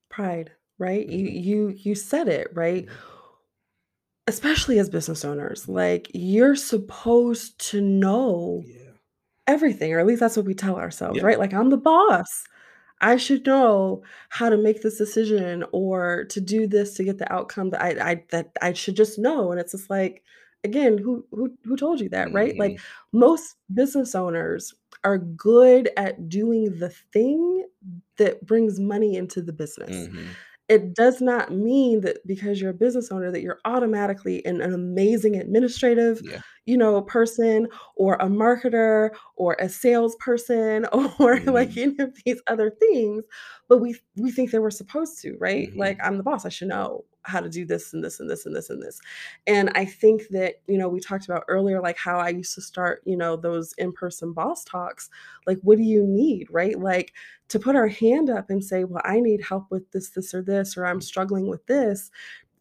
Pride, right? You mhm, you you said it, right? mhm. Especially as business owners, like you're supposed to know Yeah. everything, or at least that's what we tell ourselves, Yeah. right? Like I'm the boss. I should know how to make this decision or to do this to get the outcome that I I that I should just know. And it's just like, again, who who who told you that, right? Like Mhm, most business owners are good at doing the thing that brings money into the business. mhm. It does not mean that because you're a business owner that you're automatically an, an amazing administrative, Yeah. you know, person or a marketer or a salesperson (laughs) or like Mhm, any of these other things, but we we think that we're supposed to, right? mhm. Like I'm the boss, I should know how to do this and this and this and this and this. And I think that, you know, we talked about earlier like how I used to start, you know, those in-person boss talks. Like what do you need, right? Like to put our hand up and say, well, I need help with this, this, or this, or I'm struggling with this,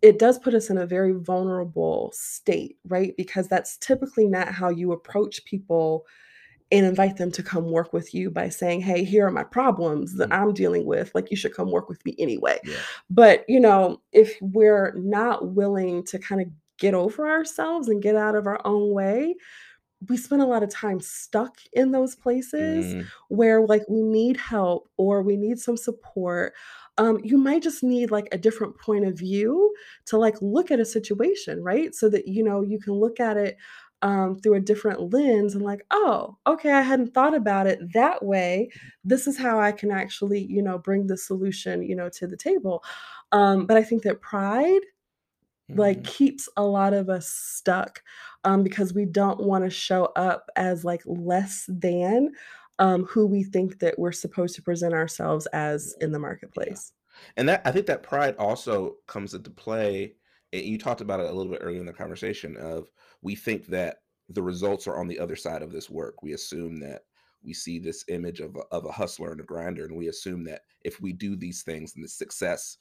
it does put us in a very vulnerable state, right? Because that's typically not how you approach people and invite them to come work with you by saying, hey, here are my problems that Mm, I'm dealing with. Like, you should come work with me anyway. Yeah. But, you know, if we're not willing to kind of get over ourselves and get out of our own way, we spend a lot of time stuck in those places Mm, where like we need help or we need some support um, you might just need like a different point of view to like look at a situation right so that you know you can look at it um, through a different lens and like oh okay i hadn't thought about it that way this is how i can actually you know bring the solution you know to the table um, but i think that pride like, mhm. keeps a lot of us stuck, um, because we don't wanna show up as, like, less than, um, who we think that we're supposed to present ourselves as in the Yeah. marketplace. And that I think that pride also comes into play. And you talked about it a little bit earlier in the conversation of we think that the results are on the other side of this work. We assume that we see this image of a, of a hustler and a grinder, and we assume that if we do these things, and the success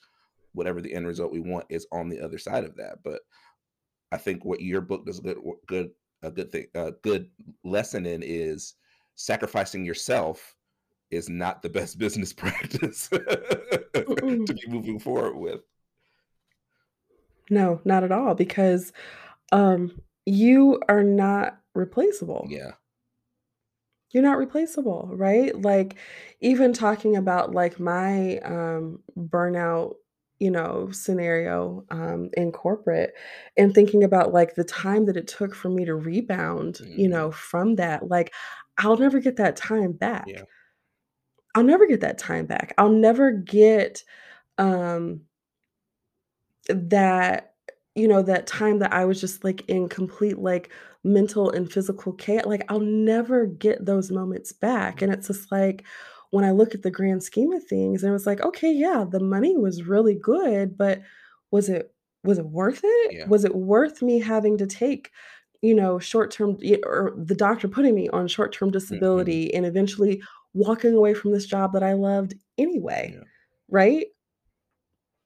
whatever the end result we want is on the other side of that. But I think what your book does a good good a good thing a good lesson in is sacrificing yourself is not the best (laughs) business practice to be moving forward with. No, not at all because um you are not replaceable. Yeah. You're not replaceable, right? Like, even talking about, like, my, um, burnout, you know, scenario, um, in corporate and thinking about, like, the time that it took for me to rebound, you Mhm. know, from that, like, I'll never get that time back. Yeah. I'll never get that time back. I'll never get, um that you know, that time that I was just, like, in complete, like, mental and physical cha like, I'll never get those moments back, and it's just like, when I look at the grand scheme of things, and it was like, "Okay, yeah, the money was really good, but was it was it worth it? Yeah. Was it worth me having to take, you know, short-term or the doctor putting me on short-term Mhm. disability and eventually walking away from this job that I loved anyway?" Yeah. Right?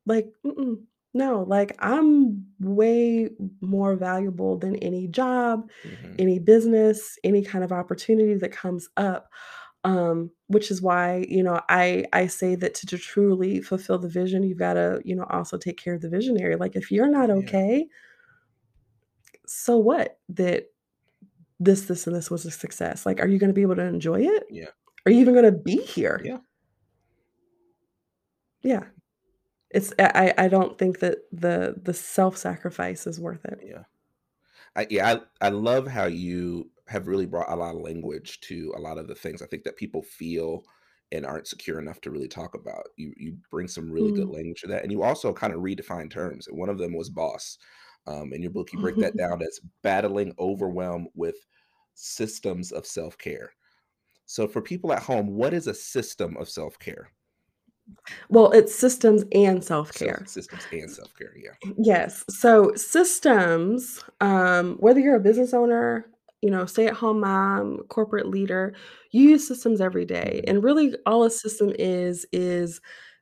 Like, mm-mm, no, like, I'm way more valuable than any job, Mhm. any business, any kind of opportunity that comes up, um, which is why, you know, I I say that to to truly fulfill the vision, you've gotta, you know, also take care of the visionary, like, if you're not Yeah. okay so what that this, this, and this was a success? Like, are you gonna be able to enjoy it? Yeah. Are you even gonna be here? Yeah. Yeah. It's I I don't think that the the self-sacrifice is worth it. Yeah. I yeah, I I love how you have really brought a lot of language to a lot of the things I think that people feel and aren't secure enough to really talk about. You you bring some really good Mm. language to that, and you also kinda redefine terms, and one of them was boss. Um, in your book, you break that down as battling overwhelm with systems of self-care. So for people at home, what is a system of self-care? Well, it's systems and Self self-care. systems and self-care, yeah. Yes. So systems, um, whether you're a business owner, you know, stay-at-home mom, corporate leader, you use systems every day. Mhm. And really all a system is, is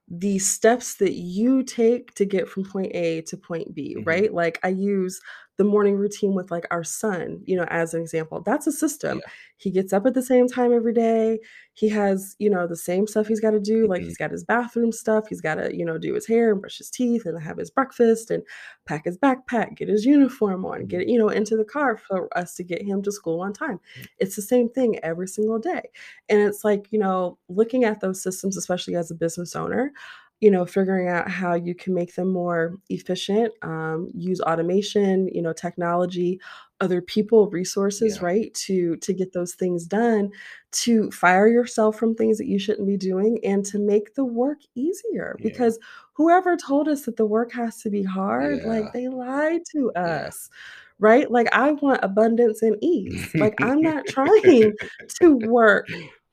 the steps that you take to get from point A to point B, Mhm. right? Like I use the morning routine with like our son, you know, as an example. That's a system. Yeah. He gets up at the same time every day. He has, you know, the same stuff he's got to do. Like Mhm. he's got his bathroom stuff. He's got to, you know, do his hair and brush his teeth and have his breakfast and pack his backpack, get his uniform on, get, you know, into the car for us to get him to school on time. Mm. It's the same thing every single day. And it's like, you know, looking at those systems, especially as a business owner, you know, figuring out how you can make them more efficient, um, use automation, you know, technology, other people, resources, Yeah. right? To to get those things done, to fire yourself from things that you shouldn't be doing, and to make the work easier. Yeah. Because whoever told us that the work has to be hard, like they lied to Yeah. us, right? Like I want abundance and ease. Like I'm not (laughs) trying (laughs) to work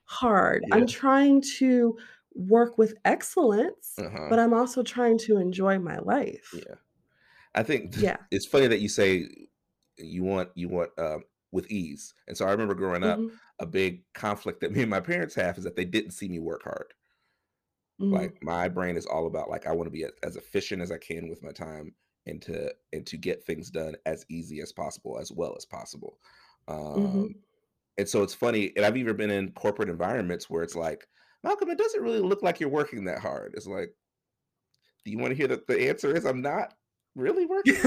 hard. I'm trying to work with excellence, Uh-huh. but I'm also trying to enjoy my life. Yeah. I think Yeah. it's funny that you say you want you want, um, with ease, and so I remember growing up, Mhm. a big conflict that me and my parents have is that they didn't see me work hard. Like, Mhm. my brain is all about, like, I wanna be a as efficient as I can with my time and to and to get things done as easy as possible, as well as possible. Um, Mhm. and so it's funny and I've even been in corporate environments where it's like, "Malcolm, it doesn't really look like you're working that hard." It's like do you wanna hear that the answer is I'm not really working? (laughs)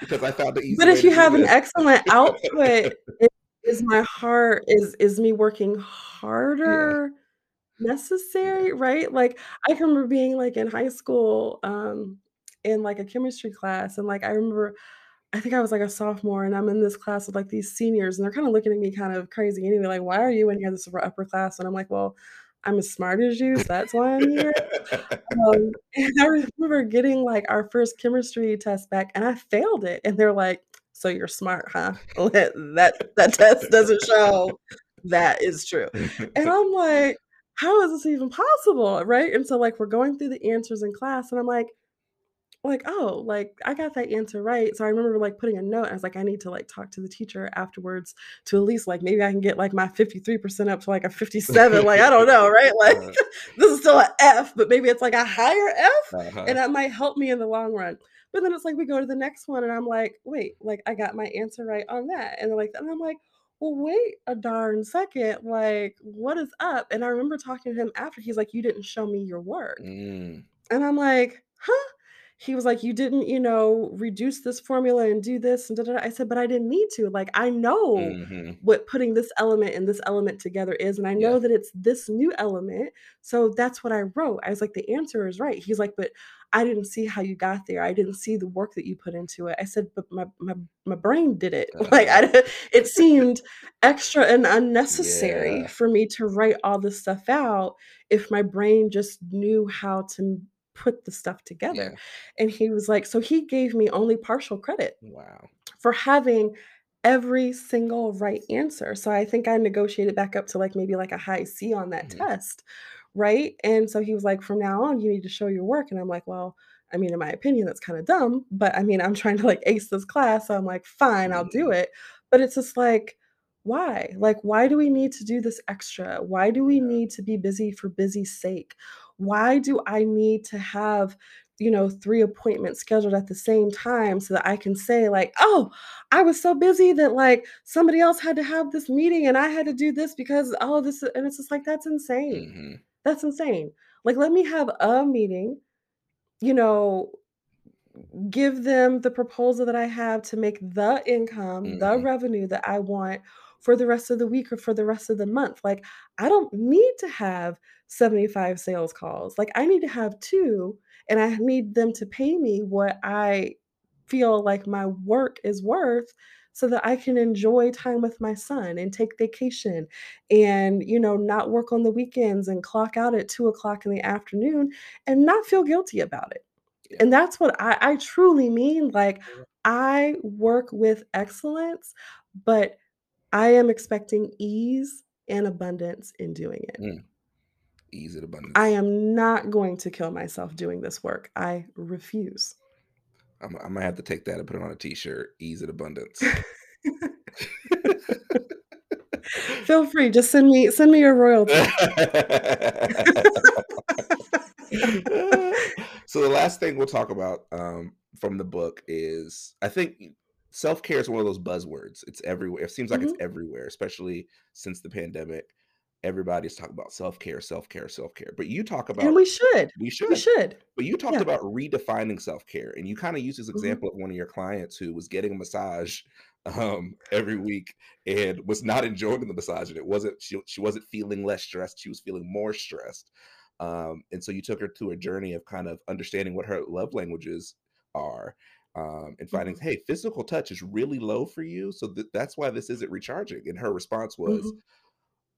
Because I found the easy But if to you have an this. excellent output, (laughs) i is my heart is is me working harder Yeah. necessary, right? Like, I remember being, like, in high school, um, in, like, a chemistry class, and, like, I remember I think I was, like, a sophomore, and I'm in this class with, like, these seniors, and they're kinda looking at me kind of crazy anyway, like, "Why are you in here? This is for upper class." And I'm like, "Well, I'm as smart as you, so that's why I'm here." (laughs) Um, and I remember getting, like, our first chemistry test back, and I failed it, and they're like, "So you're smart, huh? (laughs) That that test doesn't show that is true." And (laughs) I'm like, "How is this even possible?" Right? And so, like, we're going through the answers in class, and I'm like like, "Oh, like, I got that answer right." So I remember, like, putting a note, I was like, "I need to, like, talk to the teacher afterwards to at least, like, maybe I can get, like, my 53% up to, like, a 57." Like, I don't know, (laughs) right? Like, Uh-huh. (laughs) this is still a F, but maybe it's, like, a higher F, Uh-huh. and that might help me in the long run. But then it's like we go to the next one, and I'm like, "Wait, like, I got my answer right on that." And like and I'm like, "Well, wait a darn second, like, what is up?" And I remember talking to him after, he's like, "You didn't show me your work." Mm. And I'm like, "Huh?" He was like, "You didn't, you know, reduce this formula and do this and da da da." I said, "But I didn't need to. Like, I know Mhm. what putting this element and this element together is, and I Yeah. know that it's this new element, so that's what I wrote." I was like, "The answer is right." He's like, "But I didn't see how you got there. I didn't see the work that you put into it." I said, "But my my my brain did it." (laughs) Like, Uh-huh. I it seemed extra and unnecessary Yeah. for me to write all this stuff out if my brain just knew how to put the stuff together. Yeah. And he was like so he gave me only partial credit Wow. for having every single right answer. So I think I negotiated back up to, like, maybe, like, a high C on that Mhm. test, right? And so he was like, "From now on, you need to show your work." And I'm like, "Well, I mean, in my opinion, that's kinda dumb, but, I mean, I'm trying to, like, ace this class." So I'm like, "Fine, I'll do Mhm. it." But it's just like, why? Like, why do we need to do this extra? Why do we need to be busy for busy's sake? Why do I need to have, you know, 3 appointments scheduled at the same time so that I can say, like, "Oh, I was so busy that, like, somebody else had to have this meeting, and I had to do this because all this" and it's just like, that's insane. Mhm. That's insane. Like, let me have a meeting, you know, give them the proposal that I have to make the income, the Mhm. revenue that I want for the rest of the week or for the rest of the month. Like, I don't need to have 75 sales calls. Like, I need to have 2, and I need them to pay me what I feel like my work is worth so that I can enjoy time with my son and take vacation and, you know, not work on the weekends and clock out at two o'clock in the afternoon and not feel guilty about it. Yeah. And that's what I I truly mean, like, I work with excellence, but I am expecting ease and abundance in doing it. Mm. Ease and abundance. I am not going to kill myself doing this work. I refuse. I'm Imma have to take that and put it on a t-shirt. Ease and abundance. (laughs) Feel free, just send me send me your royalty. (laughs) So the last thing we'll talk about, um, from the book is I think y self-care is one of those buzzwords. It's everywhere. It seems like it's Mhm. everywhere, especially since the pandemic. Everybody's talking about self-care, self-care, self-care. But you talk about And we should. we should, We should. But you talked Yeah. about redefining self-care, and you kinda used this Mhm. example of one of your clients who was getting a massage, um, every week and was not enjoying the massage, and it wasn't she she wasn't feeling less stressed, she was feeling more stressed. Um, and so you took her through a journey of kind of understanding what her love languages are, um, and finding, Mhm. "Hey, physical touch is really low for you, so th that's why this isn't recharging." And her response was, Mhm.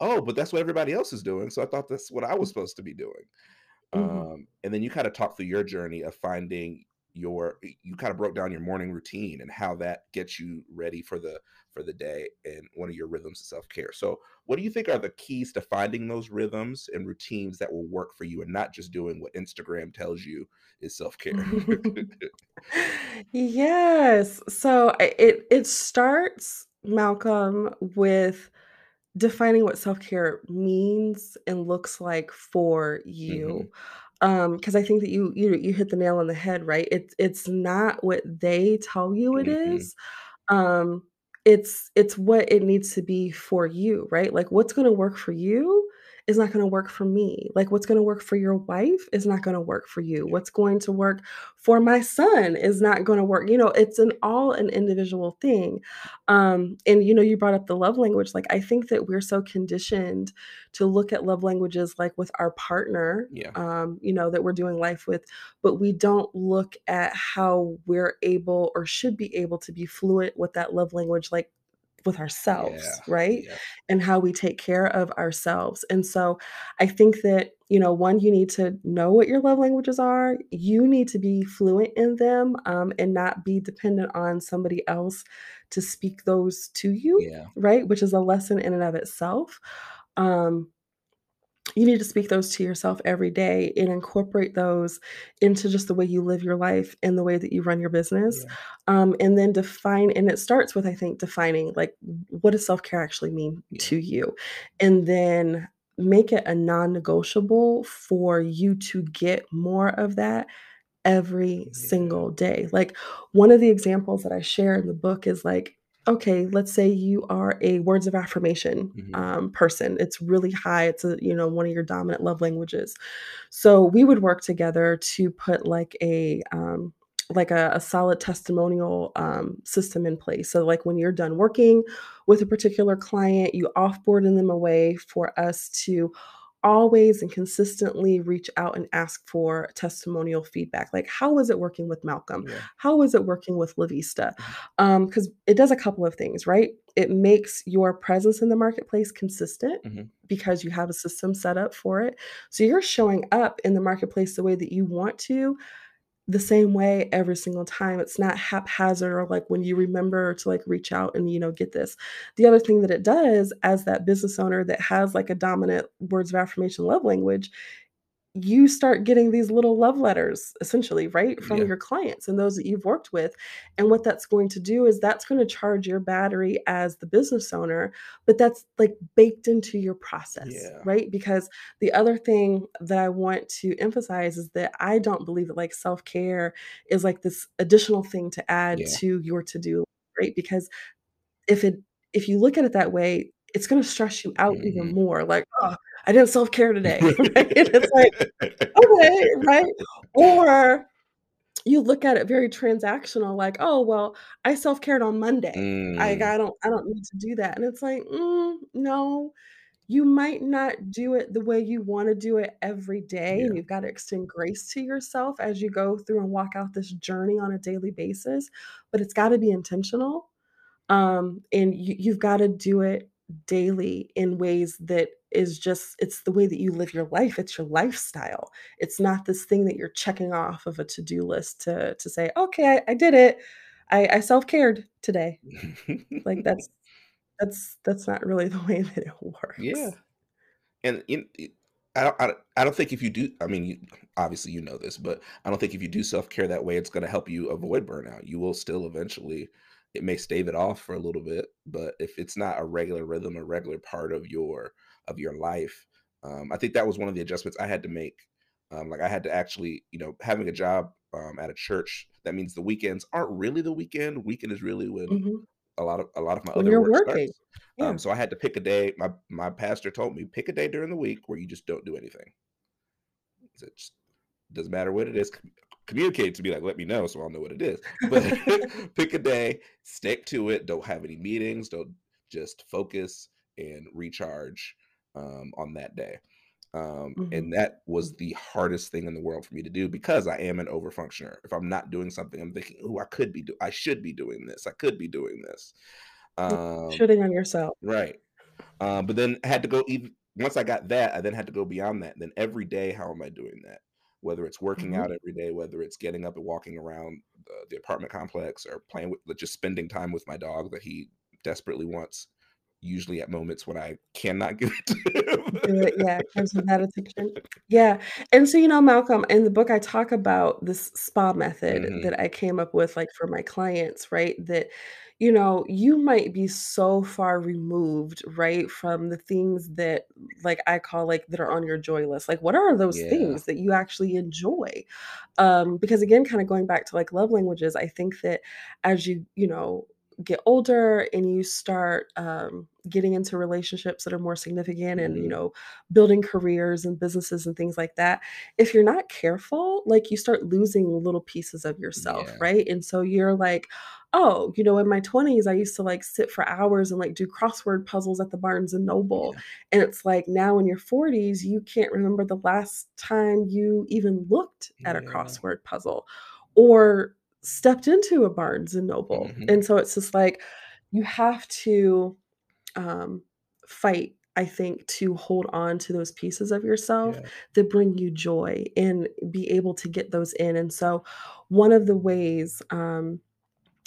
"Oh, but that's what everybody else is doing, so I thought that's what I was Mm. supposed to be doing." Mhm. Um, and then you kinda talk through your journey of finding your you kinda broke down your morning routine and how that gets you ready for the for the day and one of your rhythms of self-care. So, what do you think are the keys to finding those rhythms and routines that will work for you and not just doing what Instagram tells you is self-care? (laughs) Yes. So it it starts, Malcolm, with defining what self-care means and looks like for mm-hmm. you. Um, 'cause I think that you you you hit the nail on the head, right? It's it's not what they tell you it Mhm. is. Um, it's it's what it needs to be for you, right? Like, what's gonna work for you is not gonna work for me. Like, what's gonna work for your wife is not gonna work for you. What's going to work for my son is not gonna work you know, it's an all an individual thing. Um, and, you know, you brought up the love language, like, I think that we're so conditioned to look at love languages, like, with our partner, Yeah. um, you know, that we're doing life with, but we don't look at how we're able or should be able to be fluent with that love language, like, with Yeah. ourselves, right? Yeah. And how we take care of ourselves. And so, I think that, you know, 1, you need to know what your love languages are. You need to be fluent in them, um, and not be dependent on somebody else to speak those to you, Yeah. right? Which is a lesson in and of itself. Um you need to speak those to yourself every day and incorporate those into just the way you live your life and the way that you run your business. Yeah. Um, and then define, and it starts with, I think, defining like what does self care actually mean Yeah. to you? And then make it a non negotiable for you to get more of that every Yeah. single day. Like one of the examples that I share in the book is like, okay, let's say you are a words of affirmation Mhm. um, person. It's really high. It's a, you know one of your dominant love languages. So we would work together to put like a um, like a, a solid testimonial um, system in place. So like when you're done working with a particular client, you offboard them away for us to always and consistently reach out and ask for testimonial feedback. Like, how is it working with Malcolm? Yeah. How is it working with La'Vista? Because it does a couple of things, right? It makes your presence in the marketplace consistent Mhm. because you have a system set up for it. So you're showing up in the marketplace the way that you want to, the same way every single time. It's not haphazard or like when you remember to like reach out and, you know, get this. The other thing that it does as that business owner that has like a dominant words of affirmation love language, you start getting these little love letters essentially, right, from Yeah. your clients and those that you've worked with. And what that's going to do is that's going to charge your battery as the business owner, but that's like baked into your process, Yeah. right? Because the other thing that I want to emphasize is that I don't believe that like self-care is like this additional thing to add Yeah. to your to-do, right? Because if it if you look at it that way, it's gonna stress you out even Mhm. more, like, "Oh, I didn't self-care today," (laughs) (laughs) right? It's like, "Okay," right? Or you look at it very transactional, like, "Oh, well, I self-cared on Monday. I Mm. I don't I don't need to do that." And it's like, "Mm, no, you might not do it the way you wanna do it every day, and Yeah. you've gotta extend grace to yourself as you go through and walk out this journey on a daily basis, but it's gotta be intentional." Um, and you you've gotta do it daily in ways that is just it's the way that you live your life, it's your lifestyle. It's not this thing that you're checking off of a to-do list to to say, "Okay, I I did it. I I self-cared today." Like, (laughs) that's that's that's not really (laughs) the way that it works Yeah. And in I don't I don't I don't think if you do I mean, you obviously you know this, but I don't think if you do self-care that way, it's gonna help you avoid burnout. You will still eventually it may stave it off for a little bit, but if it's not a regular rhythm, a regular part of your of your life, um, I think that was one of the adjustments I had to make. Um, like I had to actually, you know, having a job um, at a church, that means the weekends aren't really the weekend. Weekend is really when Mhm. a lot of a lot of my When other work working. starts. Um, so I had to pick a day. My my pastor told me pick a day during the week where you just don't do anything. It just doesn't matter what it is. Com- Communicate to me like let me know so I'll know what it is. (laughs) But (laughs) pick a day, stick to it. Don't have any meetings. Don't just focus and recharge um, on that day. Um, Mhm. and that was the hardest thing in the world for me to do because I am an overfunctioner. If I'm not doing something, I'm thinking, "Oh, I could be do I should be doing this. I could be doing this." Um, Shitting on yourself. right. Um, but then I had to go even once I got that, I then had to go beyond that. Then every day, how am I doing that? Whether it's working Mhm. out every day, whether it's getting up and walking around the, the apartment complex, or playing with, just spending time with my dog that he desperately wants. Usually at moments when I cannot give it to yeah, gives you that addiction. Yeah, and so, you know, Malcolm, in the book, I talk about this spa method him. that I came up with, like, for my clients, right? That, you know, you might be so far removed, right, from the things that, like, I call, like, that are on your joy list. Like, what are those Yeah, things that you actually enjoy? Um, because again, kinda going back to, like, love languages, I think that as you, you know, get older and you start, um, getting into relationships that are more significant and, you mhm, know, building careers and businesses and things like that, if you're not careful, like, you start losing little pieces of yourself, yeah, right? And so you're like, "Oh, you know, in my 20s, I used to, like, sit for hours and, like, do crossword puzzles at the Barnes& Noble." yeah, And it's like now in your 40s, you can't remember the last time you even looked at a crossword puzzle or stepped into a Barnes& and Noble. mhm, And so it's just like you have to, um, fight, I think, to hold on to those pieces of yourself yeah, that bring you joy and be able to get those in. And so one of the ways, um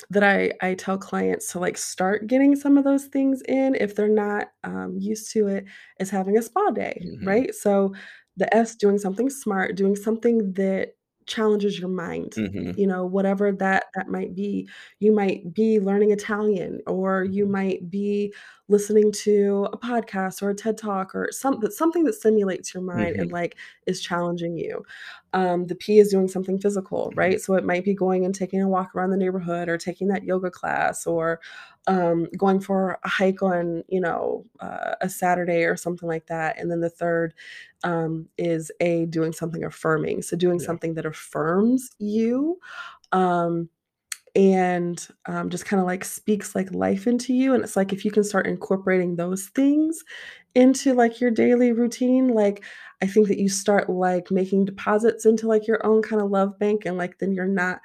that I I tell clients to, like, start getting some of those things in if they're not, um, used to it, is having a spa day, Mhm. right? So, the S, doing something smart, doing something that challenges your mind, Mhm. you know, whatever that that might be. You might be learning Italian, or you Mhm. might be listening to a podcast or a TED Talk or someth something that stimulates your mind and, Mhm. like, is challenging you. Um, the P is doing something physical, Mhm. right? So, it might be going and taking a walk around the neighborhood or taking that yoga class or, um, going for a hike on, you know, uh, a Saturday or something like that, and then the 3rd, um, is A, doing something affirming. So, doing Yeah. something that affirms you, um, and, um, just kinda, like, speaks, like, life into you, and it's like, if you can start incorporating those things into, like, your daily routine, like, I think that you start, like, making deposits into, like, your own kinda love bank, and, like, then you're not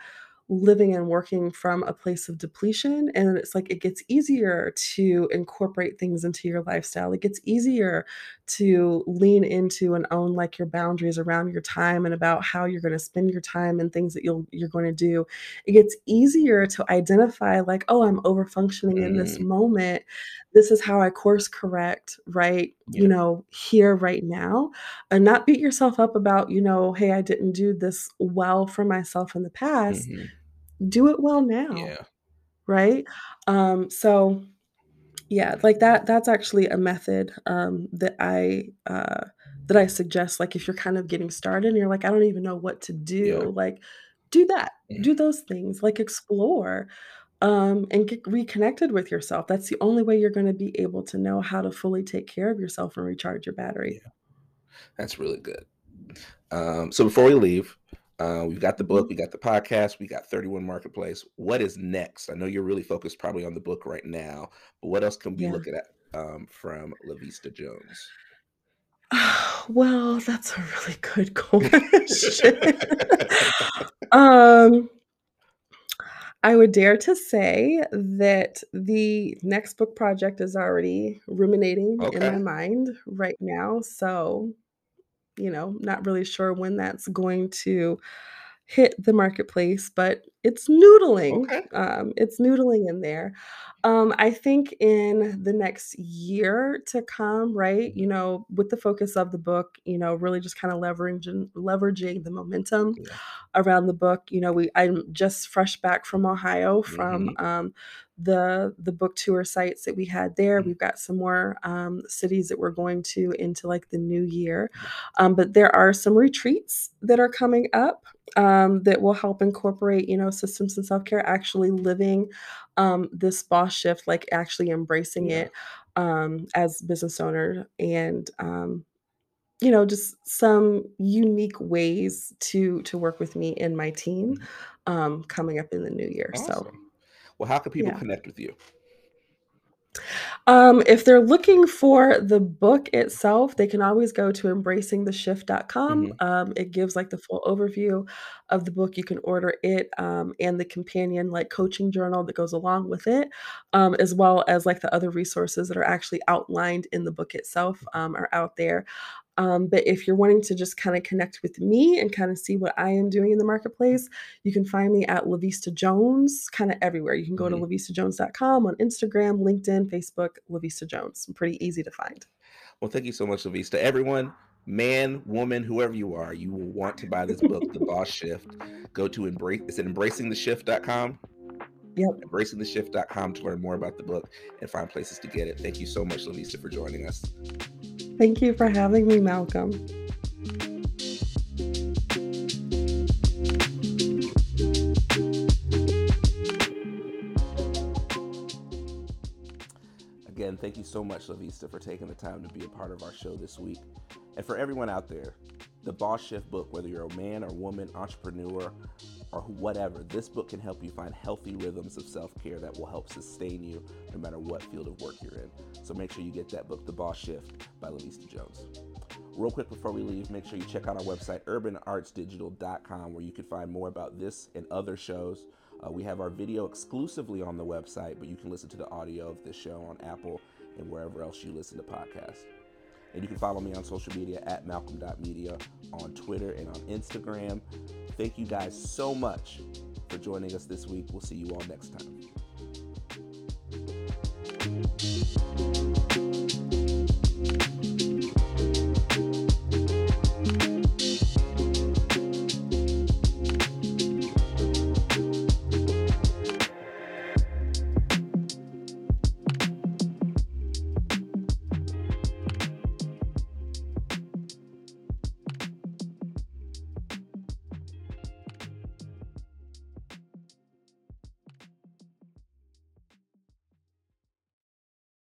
living and working from a place of depletion, and it's like, it gets easier to incorporate things into your lifestyle. It gets easier to lean into and own, like, your boundaries around your time and about how you're gonna spend your time and things that you'll you're gonna do. It gets easier to identify, like, "Oh, I'm over-functioning in this Mm. moment. This is how I course correct, right, you know, here, right now," and not beat yourself up about, you know, "Hey, I didn't do this well for myself in the past." Mhm. Do it well now, Yeah. right? Um, so, yeah, like, that that's actually a method, um, that I, uh, that I suggest, like, if you're kind of getting started and you're like, "I don't even know what to Yeah. do," like, do that. Mhm. Do those things, like, explore, um, and get reconnected with yourself. That's the only way you're gonna be able to know how to fully take care of yourself and recharge your battery. Yeah. That's really good. Um, so before we leave, uh, we've got the book, we got the podcast, we got 31 Marketplace. What is next? I know you're really focused probably on the book right now, but what else can we Yeah. look at, um, from La'Vista Jones? (sighs) Well, that's a really good (laughs) question. (laughs) Um I would dare to say that the next book project is already ruminating in my mind right now, so, you know, not really sure when that's going to hit the marketplace, but it's noodling, Okay. um, it's noodling in there. Um, I think in the next year to come, right, you know, with the focus of the book, you know, really just kinda leveraging leveraging the momentum Yeah. around the book, you know, we I'm just fresh back from Ohio from, Mhm. um, the the book tour sites that we had there. Mm. We've got some more, um, cities that we're going to into, like, the new year, um, but there are some retreats that are coming up, um, that will help incorporate, you know, systems and self-care, actually living, um, this boss shift, like, actually embracing Yeah. it, um, as business owner and, um, you know, just some unique ways to to work with me and my team, Mhm. um, coming up in the new year, so Well, how can people Yeah. connect with you? Um, if they're looking for the book itself, they can always go to embracingtheshift.com, Mhm. um, it gives, like, the full overview of the book, you can order it, um, and the companion, like, coaching journal that goes along with it, um, as well as, like, the other resources that are actually outlined in the book itself, um, are out there. Um, but if you're wanting to just kinda connect with me and kinda see what I am doing in the marketplace, you can find me at La'Vista Jones kinda everywhere. You can go to Mhm. lavistajones.com on Instagram, LinkedIn, Facebook, La'Vista Jones. Pretty easy to find. Well, thank you so much, La'Vista. Everyone, man, woman, whoever you are, you will want to buy this book, The Boss Shift. Go to embrace is it embracingtheshift.com? Yep. Embracingtheshift.com to learn more about the book and find places to get it. Thank you so much, La'Vista, for joining us. Thank you for having me, Malcolm. Again, thank you so much, La'Vista, for taking the time to be a part of our show this week. And for everyone out there, the Boss Shift book, whether you're a man or woman, entrepreneur, or whatever, this book can help you find healthy rhythms of self care that will help sustain you no matter what field of work you're in. So make sure you get that book, The Boss Shift by La'Vista Jones. Real quick before we leave, make sure you check out our website, urbanartsdigital.com, where you can find more about this and other shows. Uh, we have our video exclusively on the website, but you can listen to the audio of this show on Apple and wherever else you listen to podcasts. And you can follow me on social media at malcolm.media on Twitter and on Instagram. Thank you guys so much for joining us this week. We'll see you all next time.